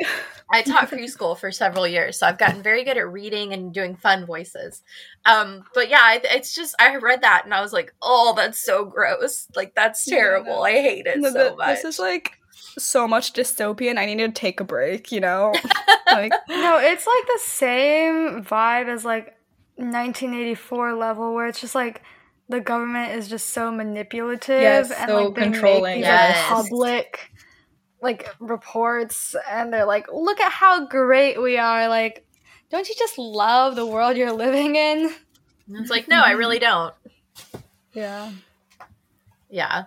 I taught preschool for several years, so I've gotten very good at reading and doing fun voices. Um, but yeah, it's just I read that and I was like, "Oh, that's so gross! Like that's terrible. no. I hate it No, so th- much." This is like so much dystopian. I need to take a break. You know, like No, it's like the same vibe as like 1984 level, where it's just like the government is just so manipulative Yes, and so like they controlling. make these Yes. like public like reports, and they're like, "Look at how great we are!" Like, don't you just love the world you're living in? And it's like, no, I really don't. yeah. Yeah.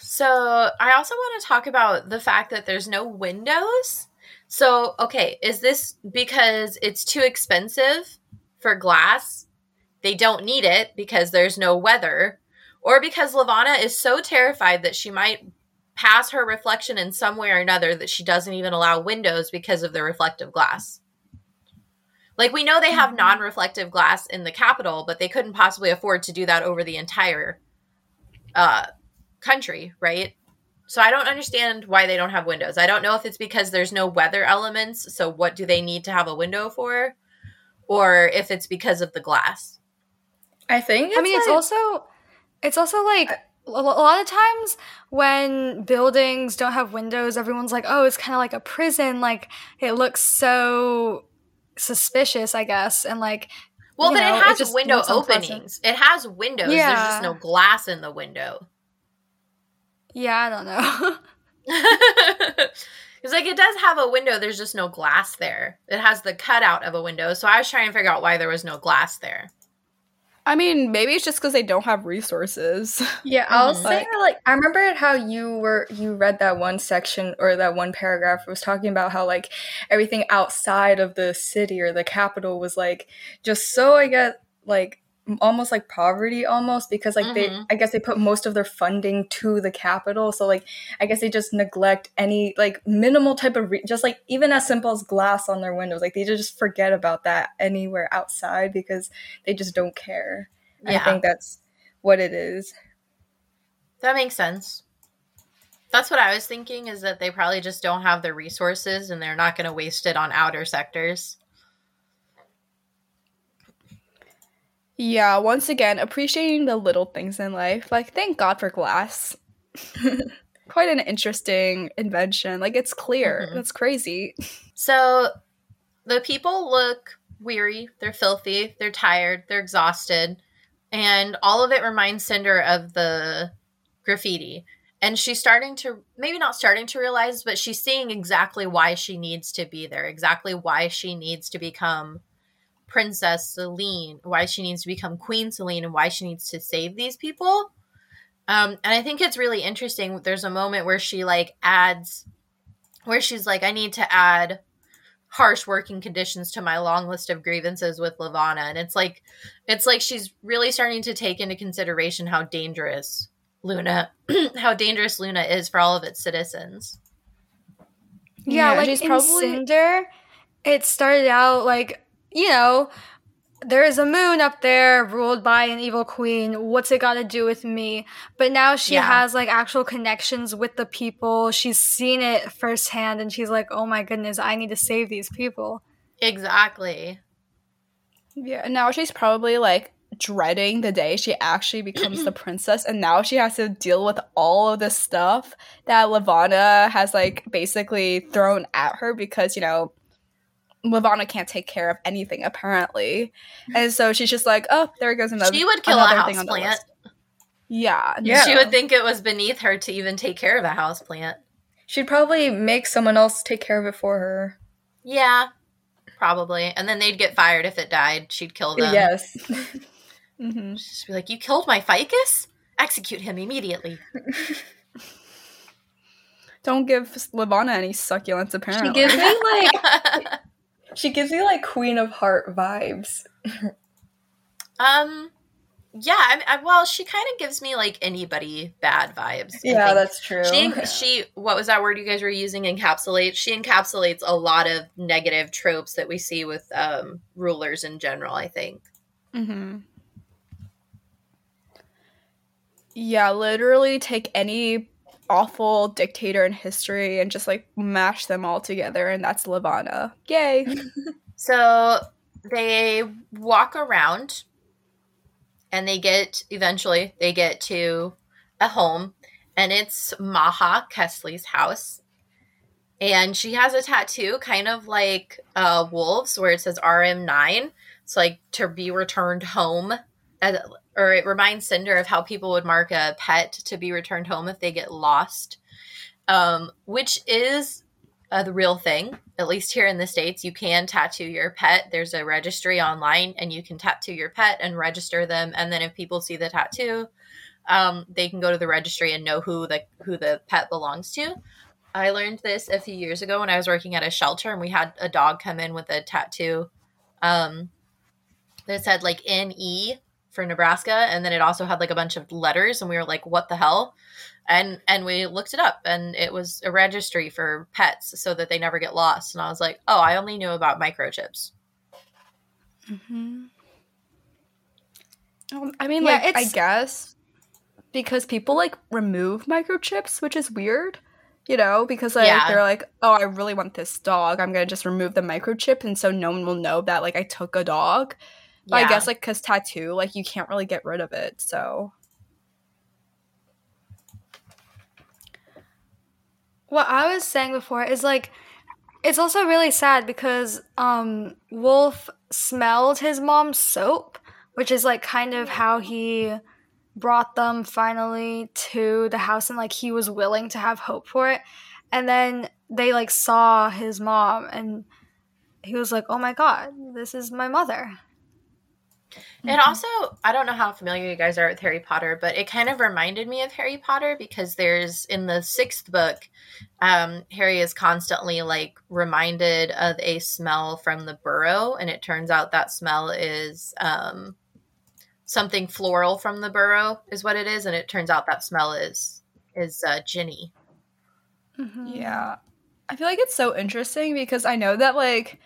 So I also want to talk about the fact that there's no windows. So, okay, is this because it's too expensive for glass? They don't need it because there's no weather, or because Levana is so terrified that she might pass her reflection in some way or another that she doesn't even allow windows because of the reflective glass. Like we know they have non-reflective glass in the capital, but they couldn't possibly afford to do that over the entire uh country, right? So I don't understand why they don't have windows. I don't know if it's because there's no weather elements, so what do they need to have a window for? Or if it's because of the glass. I think. I mean, it's also it's also like a lot of times when buildings don't have windows, everyone's like, "Oh, it's kind of like a prison." Like it looks so suspicious, I guess, and like Well, but know, it has just window openings. It has windows. There's just no glass in the window. Yeah, I don't know. Because like it does have a window, there's just no glass there. It has the cutout of a window. So I was trying to figure out why there was no glass there. I mean, maybe it's just because they don't have resources. Yeah, I was Mhm. saying that, like I remember how you were you read that one section or that one paragraph was talking about how like everything outside of the city or the capital was like just so I guess like m- almost like poverty almost because like they Mhm. I guess they put most of their funding to the capital so like I guess they just neglect any like minimal type of re- just like even as simple as glass on their windows like they just forget about that anywhere outside because they just don't care. I think that's what it is. That makes sense. That's what I was thinking is that they probably just don't have the resources and they're not going to waste it on outer sectors. Yeah, once again, appreciating the little things in life. Like, thank God for glass. quite an interesting invention. Like it's clear. Mhm. That's crazy. So the people look weary, they're filthy, they're tired, they're exhausted, and all of it reminds Cinder of the graffiti. And she's starting to maybe not starting to realize, but she's seeing exactly why she needs to be there, exactly why she needs to become Princess Selene, why she needs to become Queen Selene, and why she needs to save these people. Um, and I think it's really interesting. There's a moment where she like adds, where she's like, I need to add harsh working conditions to my long list of grievances with Levana. And it's like, it's like she's really starting to take into consideration how dangerous Luna, how dangerous Luna is for all of its citizens. Yeah, Yeah, like she's in probably- Cinder, it started out like, you know, there is a moon up there ruled by an evil queen. What's it got to do with me? But now she Yeah. has like actual connections with the people. She's seen it firsthand and she's like, oh my goodness, I need to save these people. Exactly. Yeah, and now she's probably like dreading the day she actually becomes the princess, and now she has to deal with all of this stuff that Levana has like basically thrown at her because you know Levana can't take care of anything apparently, and so she's just like, oh, there goes another. She would kill a another thing on the houseplant. Yeah, Yeah. She would think it was beneath her to even take care of a houseplant. She'd probably make someone else take care of it for her. Yeah, probably. And then they'd get fired if it died. She'd kill them. yes. hmm She'd be like, You killed my ficus? Execute him immediately. Don't give Levana any succulents. Apparently, She gives me like she gives me like Queen of Heart vibes. um, yeah, I, I, well, she kind of gives me like anybody bad vibes. I Yeah, think. that's true. She, she, what was that word you guys were using? Encapsulate. She encapsulates a lot of negative tropes that we see with um, rulers in general. I think. Mm-hmm. Yeah, literally take any awful dictator in history and just like mash them all together, and that's Levana. Yay! So they walk around and they get eventually they get to a home and it's Maha Kesley's house. And she has a tattoo kind of like uh wolves where it says RM9. It's like to be returned home. Or it reminds Cinder of how people would mark a pet to be returned home if they get lost. Um, which is uh, the real thing. At least here in the States, you can tattoo your pet. There's a registry online and you can tattoo your pet and register them. And then if people see the tattoo, um, they can go to the registry and know who the who the pet belongs to. I learned this a few years ago when I was working at a shelter and we had a dog come in with a tattoo um, that said like NE for Nebraska and then it also had like a bunch of letters and we were like what the hell? And and we looked it up and it was a registry for pets so that they never get lost and I was like, "Oh, I only knew about microchips." Um, I mean, Yeah, like, I guess because people like remove microchips, which is weird, you know, because like Yeah. they're like, oh, I really want this dog. I'm gonna just remove the microchip, and so no one will know that like I took a dog. But I guess like because tattoo, like you can't really get rid of it, so What I was saying before is like it's also really sad because um Wolf smelled his mom's soap, which is like kind of how he brought them finally to the house and like he was willing to have hope for it. And then they like saw his mom and he was like, "Oh my god, this is my mother." It also, I don't know how familiar you guys are with Harry Potter, but it kind of reminded me of Harry Potter because there's in the sixth book, um, Harry is constantly like reminded of a smell from the burrow, and it turns out that smell is um, something floral from the burrow, is what it is, and it turns out that smell is is uh, Ginny. Yeah. I feel like it's so interesting because I know that like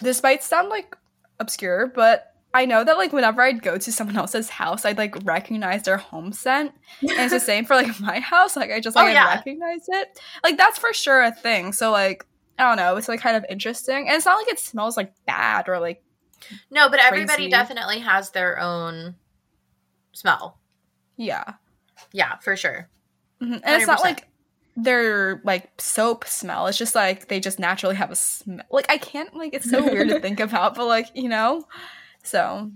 this might sound like obscure, but I know that like whenever I'd go to someone else's house, I'd like recognize their home scent. And it's the same for like my house. Like I just Oh, like yeah. I recognize it. Like that's for sure a thing. So like I don't know, it's like kind of interesting. And it's not like it smells like bad or like No, but everybody definitely has their own smell. yeah. Yeah, for sure. Mhm. And it's not like their like soap smell. It's just like they just naturally have a smell. Like I can't like it's so weird to think about, but like, you know. So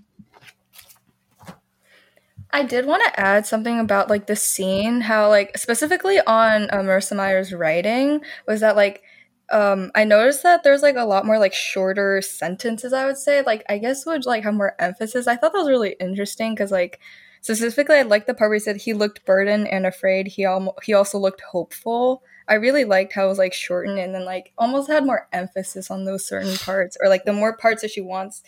I did want to add something about like the scene, how like specifically on uh, Marissa Meyer's writing was that like um I noticed that there's like a lot more like shorter sentences. I would say like I guess would like have more emphasis. I thought that was really interesting because like specifically I liked the part where he said he looked burdened and afraid. He al- he also looked hopeful. I really liked how it was like shortened and then like almost had more emphasis on those certain parts or like the more parts that she wants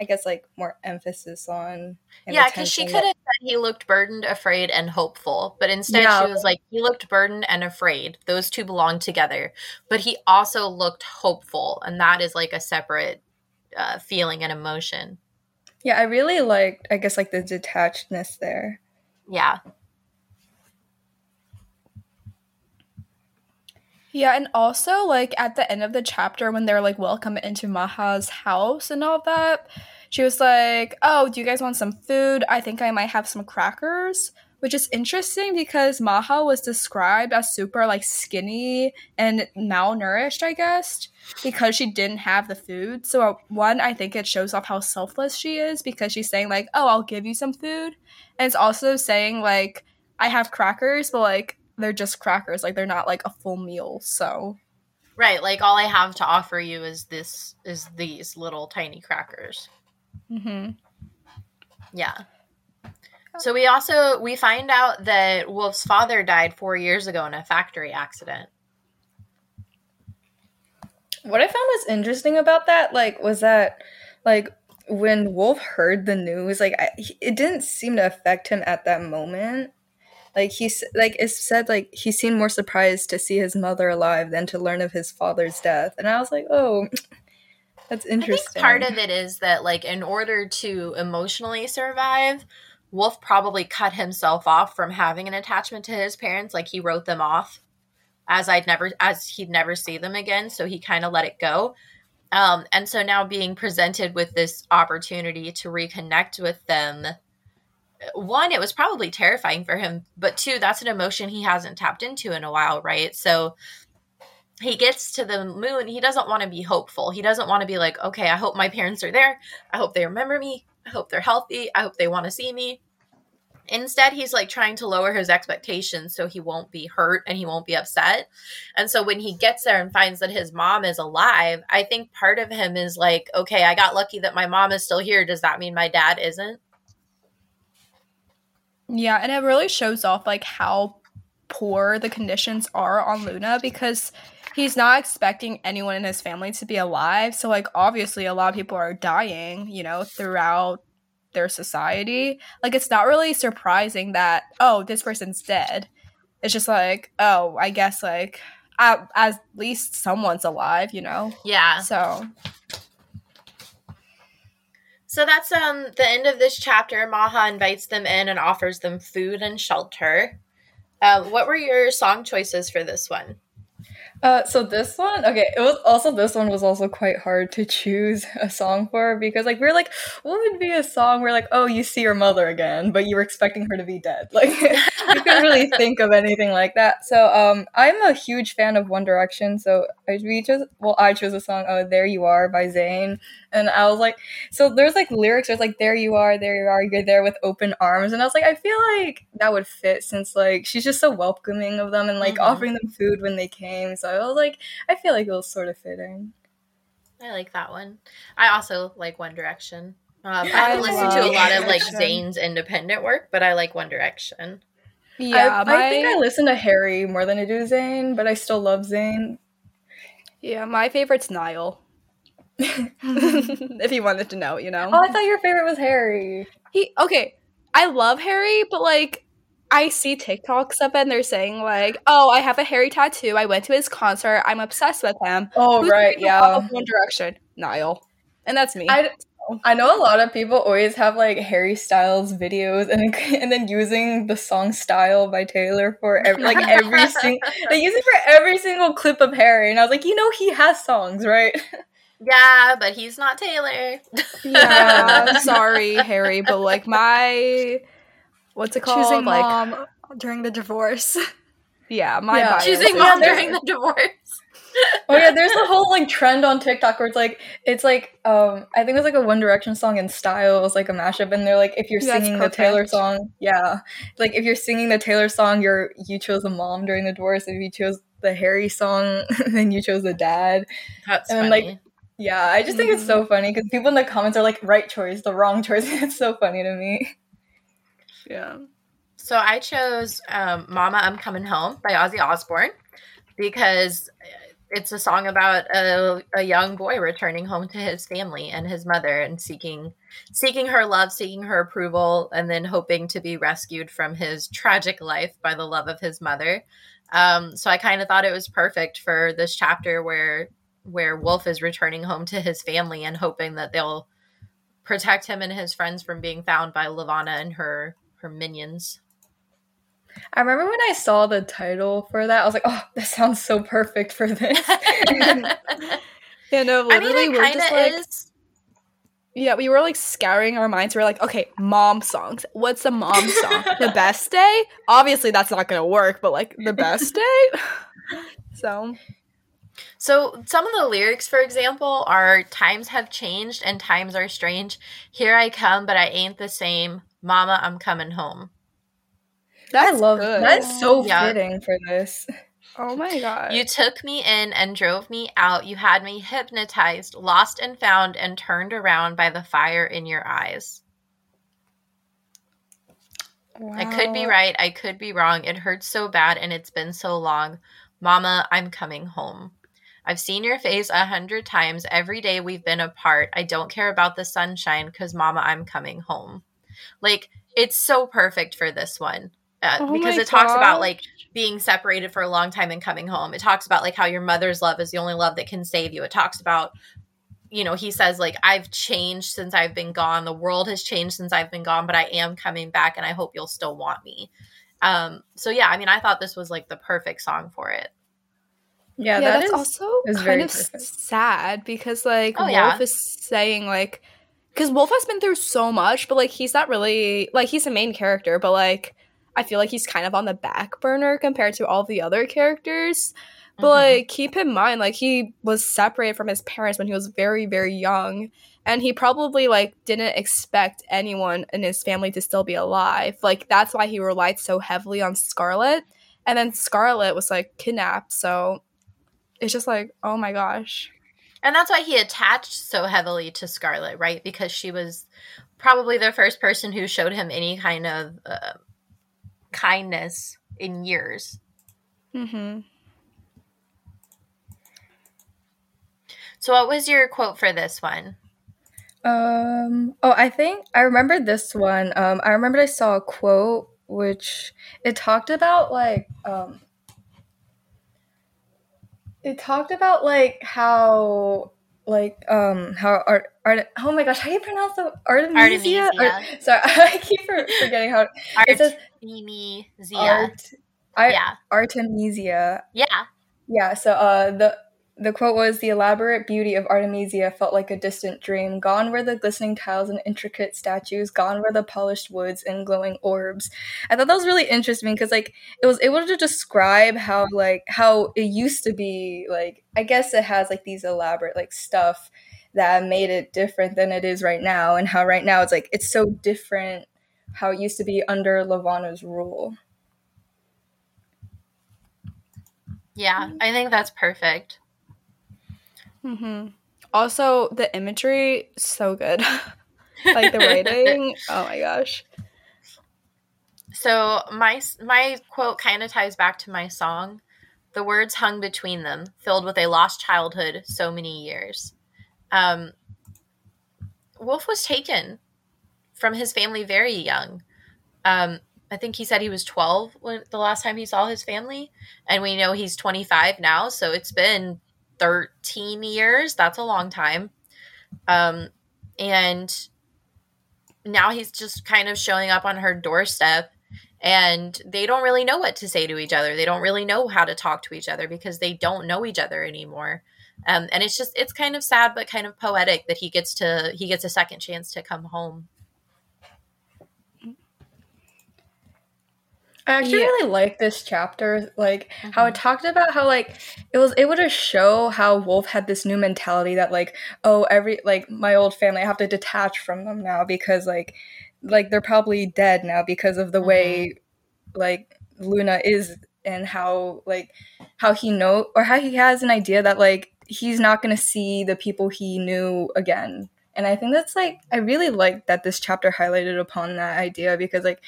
I guess like more emphasis on. Yeah, because she could have said he looked burdened, afraid, and hopeful, but instead yeah. she was like he looked burdened and afraid. Those two belong together, but he also looked hopeful, and that is like a separate uh, feeling and emotion. Yeah, I really liked. I guess like the detachedness there. Yeah. Yeah, and also like at the end of the chapter when they're like welcome into Maha's house and all that, she was like, "Oh, do you guys want some food? I think I might have some crackers." Which is interesting because Maha was described as super like skinny and malnourished, I guess, because she didn't have the food. So uh, one, I think it shows off how selfless she is because she's saying like, "Oh, I'll give you some food," and it's also saying like, "I have crackers, but like they're just crackers like they're not like a full meal so. Right like all i have to offer you is this is these little tiny crackers. Mm-hmm. Yeah. So we also we find out that wolf's father died four years ago in a factory accident. What i found was interesting about that like was that like when wolf heard the news like I, it didn't seem to affect him at that moment like he's like it's said like he seemed more surprised to see his mother alive than to learn of his father's death. And i was like oh that's interesting. part of it is that like in order to emotionally survive wolf probably cut himself off from having an attachment to his parents. Like he wrote them off as i'd never as he'd never see them again. So he kind of let it go. Um, and so now being presented with this opportunity to reconnect with them one, it was probably terrifying for him, but two, that's an emotion he hasn't tapped into in a while, right? So he gets to the moon. He doesn't want to be hopeful. He doesn't want to be like, okay, I hope my parents are there. I hope they remember me. I hope they're healthy. I hope they want to see me. Instead, he's like trying to lower his expectations so he won't be hurt and he won't be upset. And so when he gets there and finds that his mom is alive, I think part of him is like, okay, I got lucky that my mom is still here. Does that mean my dad isn't? Yeah, and it really shows off like how poor the conditions are on Luna because he's not expecting anyone in his family to be alive. So like obviously a lot of people are dying, you know, throughout their society. Like it's not really surprising that oh, this person's dead. It's just like, oh, I guess like at, at least someone's alive, you know. Yeah. So so that's um the end of this chapter. Maha invites them in and offers them food and shelter. Uh, what were your song choices for this one? Uh, so this one, okay, it was also this one was also quite hard to choose a song for because like we are like, what would be a song where like, oh, you see your mother again, but you were expecting her to be dead. Like you couldn't really think of anything like that. So um, I'm a huge fan of One Direction, so I we chose well, I chose a song, oh, There You Are by Zayn, and I was like, so there's like lyrics, there's like, There you are, there you are, you're there with open arms, and I was like, I feel like that would fit since like she's just so welcoming of them and like mm-hmm. offering them food when they came. So I was like, I feel like it was sort of fitting. I like that one. I also like One Direction. Um, I haven't listened to a lot of like Zayn's independent work, but I like One Direction. Yeah, I, my... I think I listen to Harry more than I do Zayn, but I still love Zayn. Yeah, my favorite's Niall. if you wanted to know, you know. Oh, I thought your favorite was Harry. He okay. I love Harry, but like I see TikToks of it and they're saying like, "Oh, I have a Harry tattoo. I went to his concert. I'm obsessed with him." Oh, Who's right, yeah. One Direction, Niall, and that's me. I, I know a lot of people always have like Harry Styles videos and and then using the song "Style" by Taylor for every, like every single they use it for every single clip of Harry, and I was like, you know, he has songs, right? Yeah, but he's not Taylor. yeah, sorry, Harry, but like my what's it called? Choosing like, mom during the divorce. Yeah, my Yeah. bio. Choosing mom there's- during the divorce. oh yeah, there's a whole like trend on TikTok where it's like it's like um I think it's like a One Direction song in style. It was like a mashup, and they're like if you're That's singing the Taylor song, yeah, like if you're singing the Taylor song, you're you chose the mom during the divorce. If you chose the Harry song, then you chose the dad. That's And then, funny. like, Yeah, I just think it's so funny because people in the comments are like, right choice, the wrong choice. it's so funny to me. Yeah. So I chose um, "Mama, I'm Coming Home" by Ozzy Osbourne because it's a song about a, a young boy returning home to his family and his mother and seeking seeking her love, seeking her approval, and then hoping to be rescued from his tragic life by the love of his mother. Um, so I kind of thought it was perfect for this chapter where where Wolf is returning home to his family and hoping that they'll protect him and his friends from being found by Levana and her her minions. I remember when I saw the title for that, I was like, oh, that sounds so perfect for this. Yeah, uh, no, I mean, literally, it we're just like, is. yeah, we were like scouring our minds. We were like, okay, mom songs. What's a mom song? the best day? Obviously, that's not gonna work, but like the best day. so So, some of the lyrics, for example, are Times have changed and times are strange. Here I come, but I ain't the same. Mama, I'm coming home. that's I love good. That's so Yeah. fitting for this. Oh my god. You took me in and drove me out. You had me hypnotized, lost and found, and turned around by the fire in your eyes. I could be right. I could be wrong. It hurts so bad and it's been so long. Mama, I'm coming home. I've seen your face a hundred times every day we've been apart. I don't care about the sunshine because, Mama, I'm coming home. Like, it's so perfect for this one uh, Oh because my it talks about like being separated for a long time and coming home. It talks about like how your mother's love is the only love that can save you. It talks about you know, he says like I've changed since I've been gone. The world has changed since I've been gone, but I am coming back and I hope you'll still want me. Um so yeah, I mean, I thought this was like the perfect song for it. Yeah, yeah, that that's is- also is kind of perfect. sad because like Oh, Wolf yeah. is saying like because Wolf has been through so much, but like he's not really like he's a main character, but like I feel like he's kind of on the back burner compared to all the other characters. But Mhm. like keep in mind, like he was separated from his parents when he was very, very young. And he probably like didn't expect anyone in his family to still be alive. Like that's why he relied so heavily on Scarlet. And then Scarlet was like kidnapped, so it's just like, oh my gosh. And that's why he attached so heavily to Scarlet, right? Because she was probably the first person who showed him any kind of uh, kindness in years. Mm-hmm. So, what was your quote for this one? Um. Oh, I think I remember this one. Um. I remember I saw a quote which it talked about like um. It talked about like how like um how art art oh my gosh how do you pronounce the artemisia? Artemisia. Ar- sorry I keep forgetting how it says Artemisia. art Yeah. Artemisia Yeah. Yeah, so uh, the the quote was the elaborate beauty of Artemisia felt like a distant dream. Gone were the glistening tiles and intricate statues. Gone were the polished woods and glowing orbs. I thought that was really interesting because like it was able to describe how like how it used to be. Like I guess it has like these elaborate like stuff that made it different than it is right now, and how right now it's like it's so different how it used to be under Levana's rule. Yeah. I think that's perfect. Mm-hmm. Also, the imagery so good. like the writing. oh my gosh. So my my quote kind of ties back to my song. The words hung between them, filled with a lost childhood, so many years. Um, Wolf was taken from his family very young. Um, I think he said he was 12 when the last time he saw his family, and we know he's 25 now, so it's been 13 years. That's a long time. Um, and now he's just kind of showing up on her doorstep and they don't really know what to say to each other. They don't really know how to talk to each other because they don't know each other anymore. Um, and it's just it's kind of sad but kind of poetic that he gets to he gets a second chance to come home. I actually Yeah. really like this chapter, like how it mm-hmm. talked about how like it was able to show how Wolf had this new mentality that like oh every like my old family I have to detach from them now because like like they're probably dead now because of the way mm-hmm. like Luna is and how like how he know or how he has an idea that like he's not going to see the people he knew again. And I think that's like I really like that this chapter highlighted upon that idea because like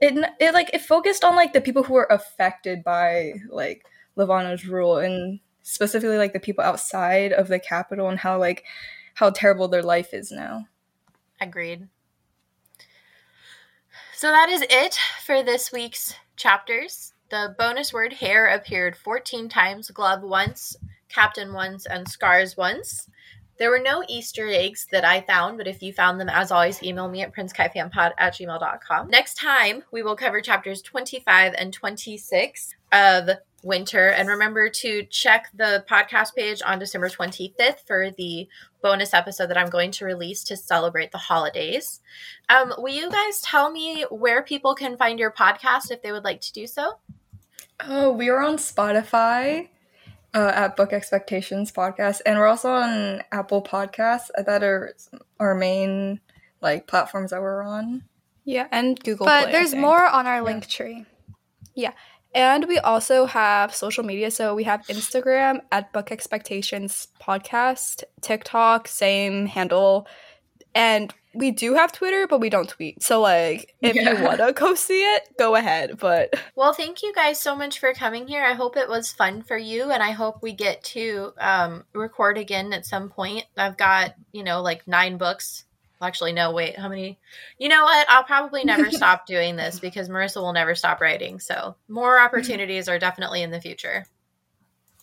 it, it like it focused on like the people who were affected by like Levana's rule and specifically like the people outside of the capital and how like how terrible their life is now. Agreed. So that is it for this week's chapters. The bonus word hair appeared 14 times, glove once, captain once, and scars once. There were no Easter eggs that I found, but if you found them, as always, email me at princekaifanpod at gmail.com. Next time, we will cover chapters 25 and 26 of Winter. And remember to check the podcast page on December 25th for the bonus episode that I'm going to release to celebrate the holidays. Um, will you guys tell me where people can find your podcast if they would like to do so? Oh, we are on Spotify uh, at Book Expectations Podcast, and we're also on Apple Podcasts. That are our main like platforms that we're on. Yeah, and Google but Play, I there's think. more on our link tree. Yeah. And we also have social media. So we have Instagram at Book Expectations Podcast, TikTok, same handle. And we do have Twitter, but we don't tweet. So, like, if Yeah. you want to go see it, go ahead. But Well, thank you guys so much for coming here. I hope it was fun for you, and I hope we get to um, record again at some point. I've got, you know, like nine books. Actually, no, wait, how many? You know what? I'll probably never stop doing this because Marissa will never stop writing. So, more opportunities are definitely in the future.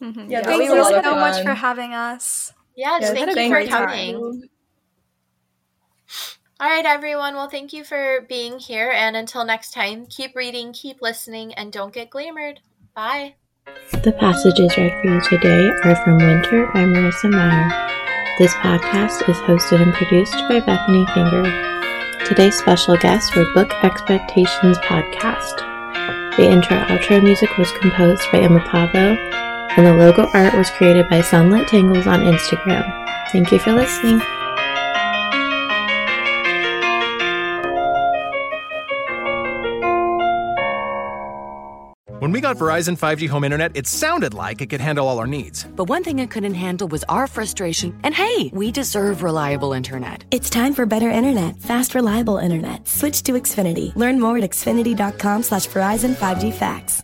mhm, Yeah, that Thank you so of much for having us. Yes, Yeah, thank you for you. coming. All right, everyone. Well, thank you for being here. And until next time, keep reading, keep listening, and don't get glamored. Bye. The passages read for you today are from Winter by Marissa Meyer. This podcast is hosted and produced by Bethanie Finger. Today's special guests were Book Expectations Podcast. The intro outro music was composed by Emma Pavlo, and the logo art was created by Sunlit Tangles on Instagram. Thank you for listening. When we got Verizon 5G home internet, it sounded like it could handle all our needs. But one thing it couldn't handle was our frustration. And hey, we deserve reliable internet. It's time for better internet, fast, reliable internet. Switch to Xfinity. Learn more at xfinity.com slash Verizon 5G Facts.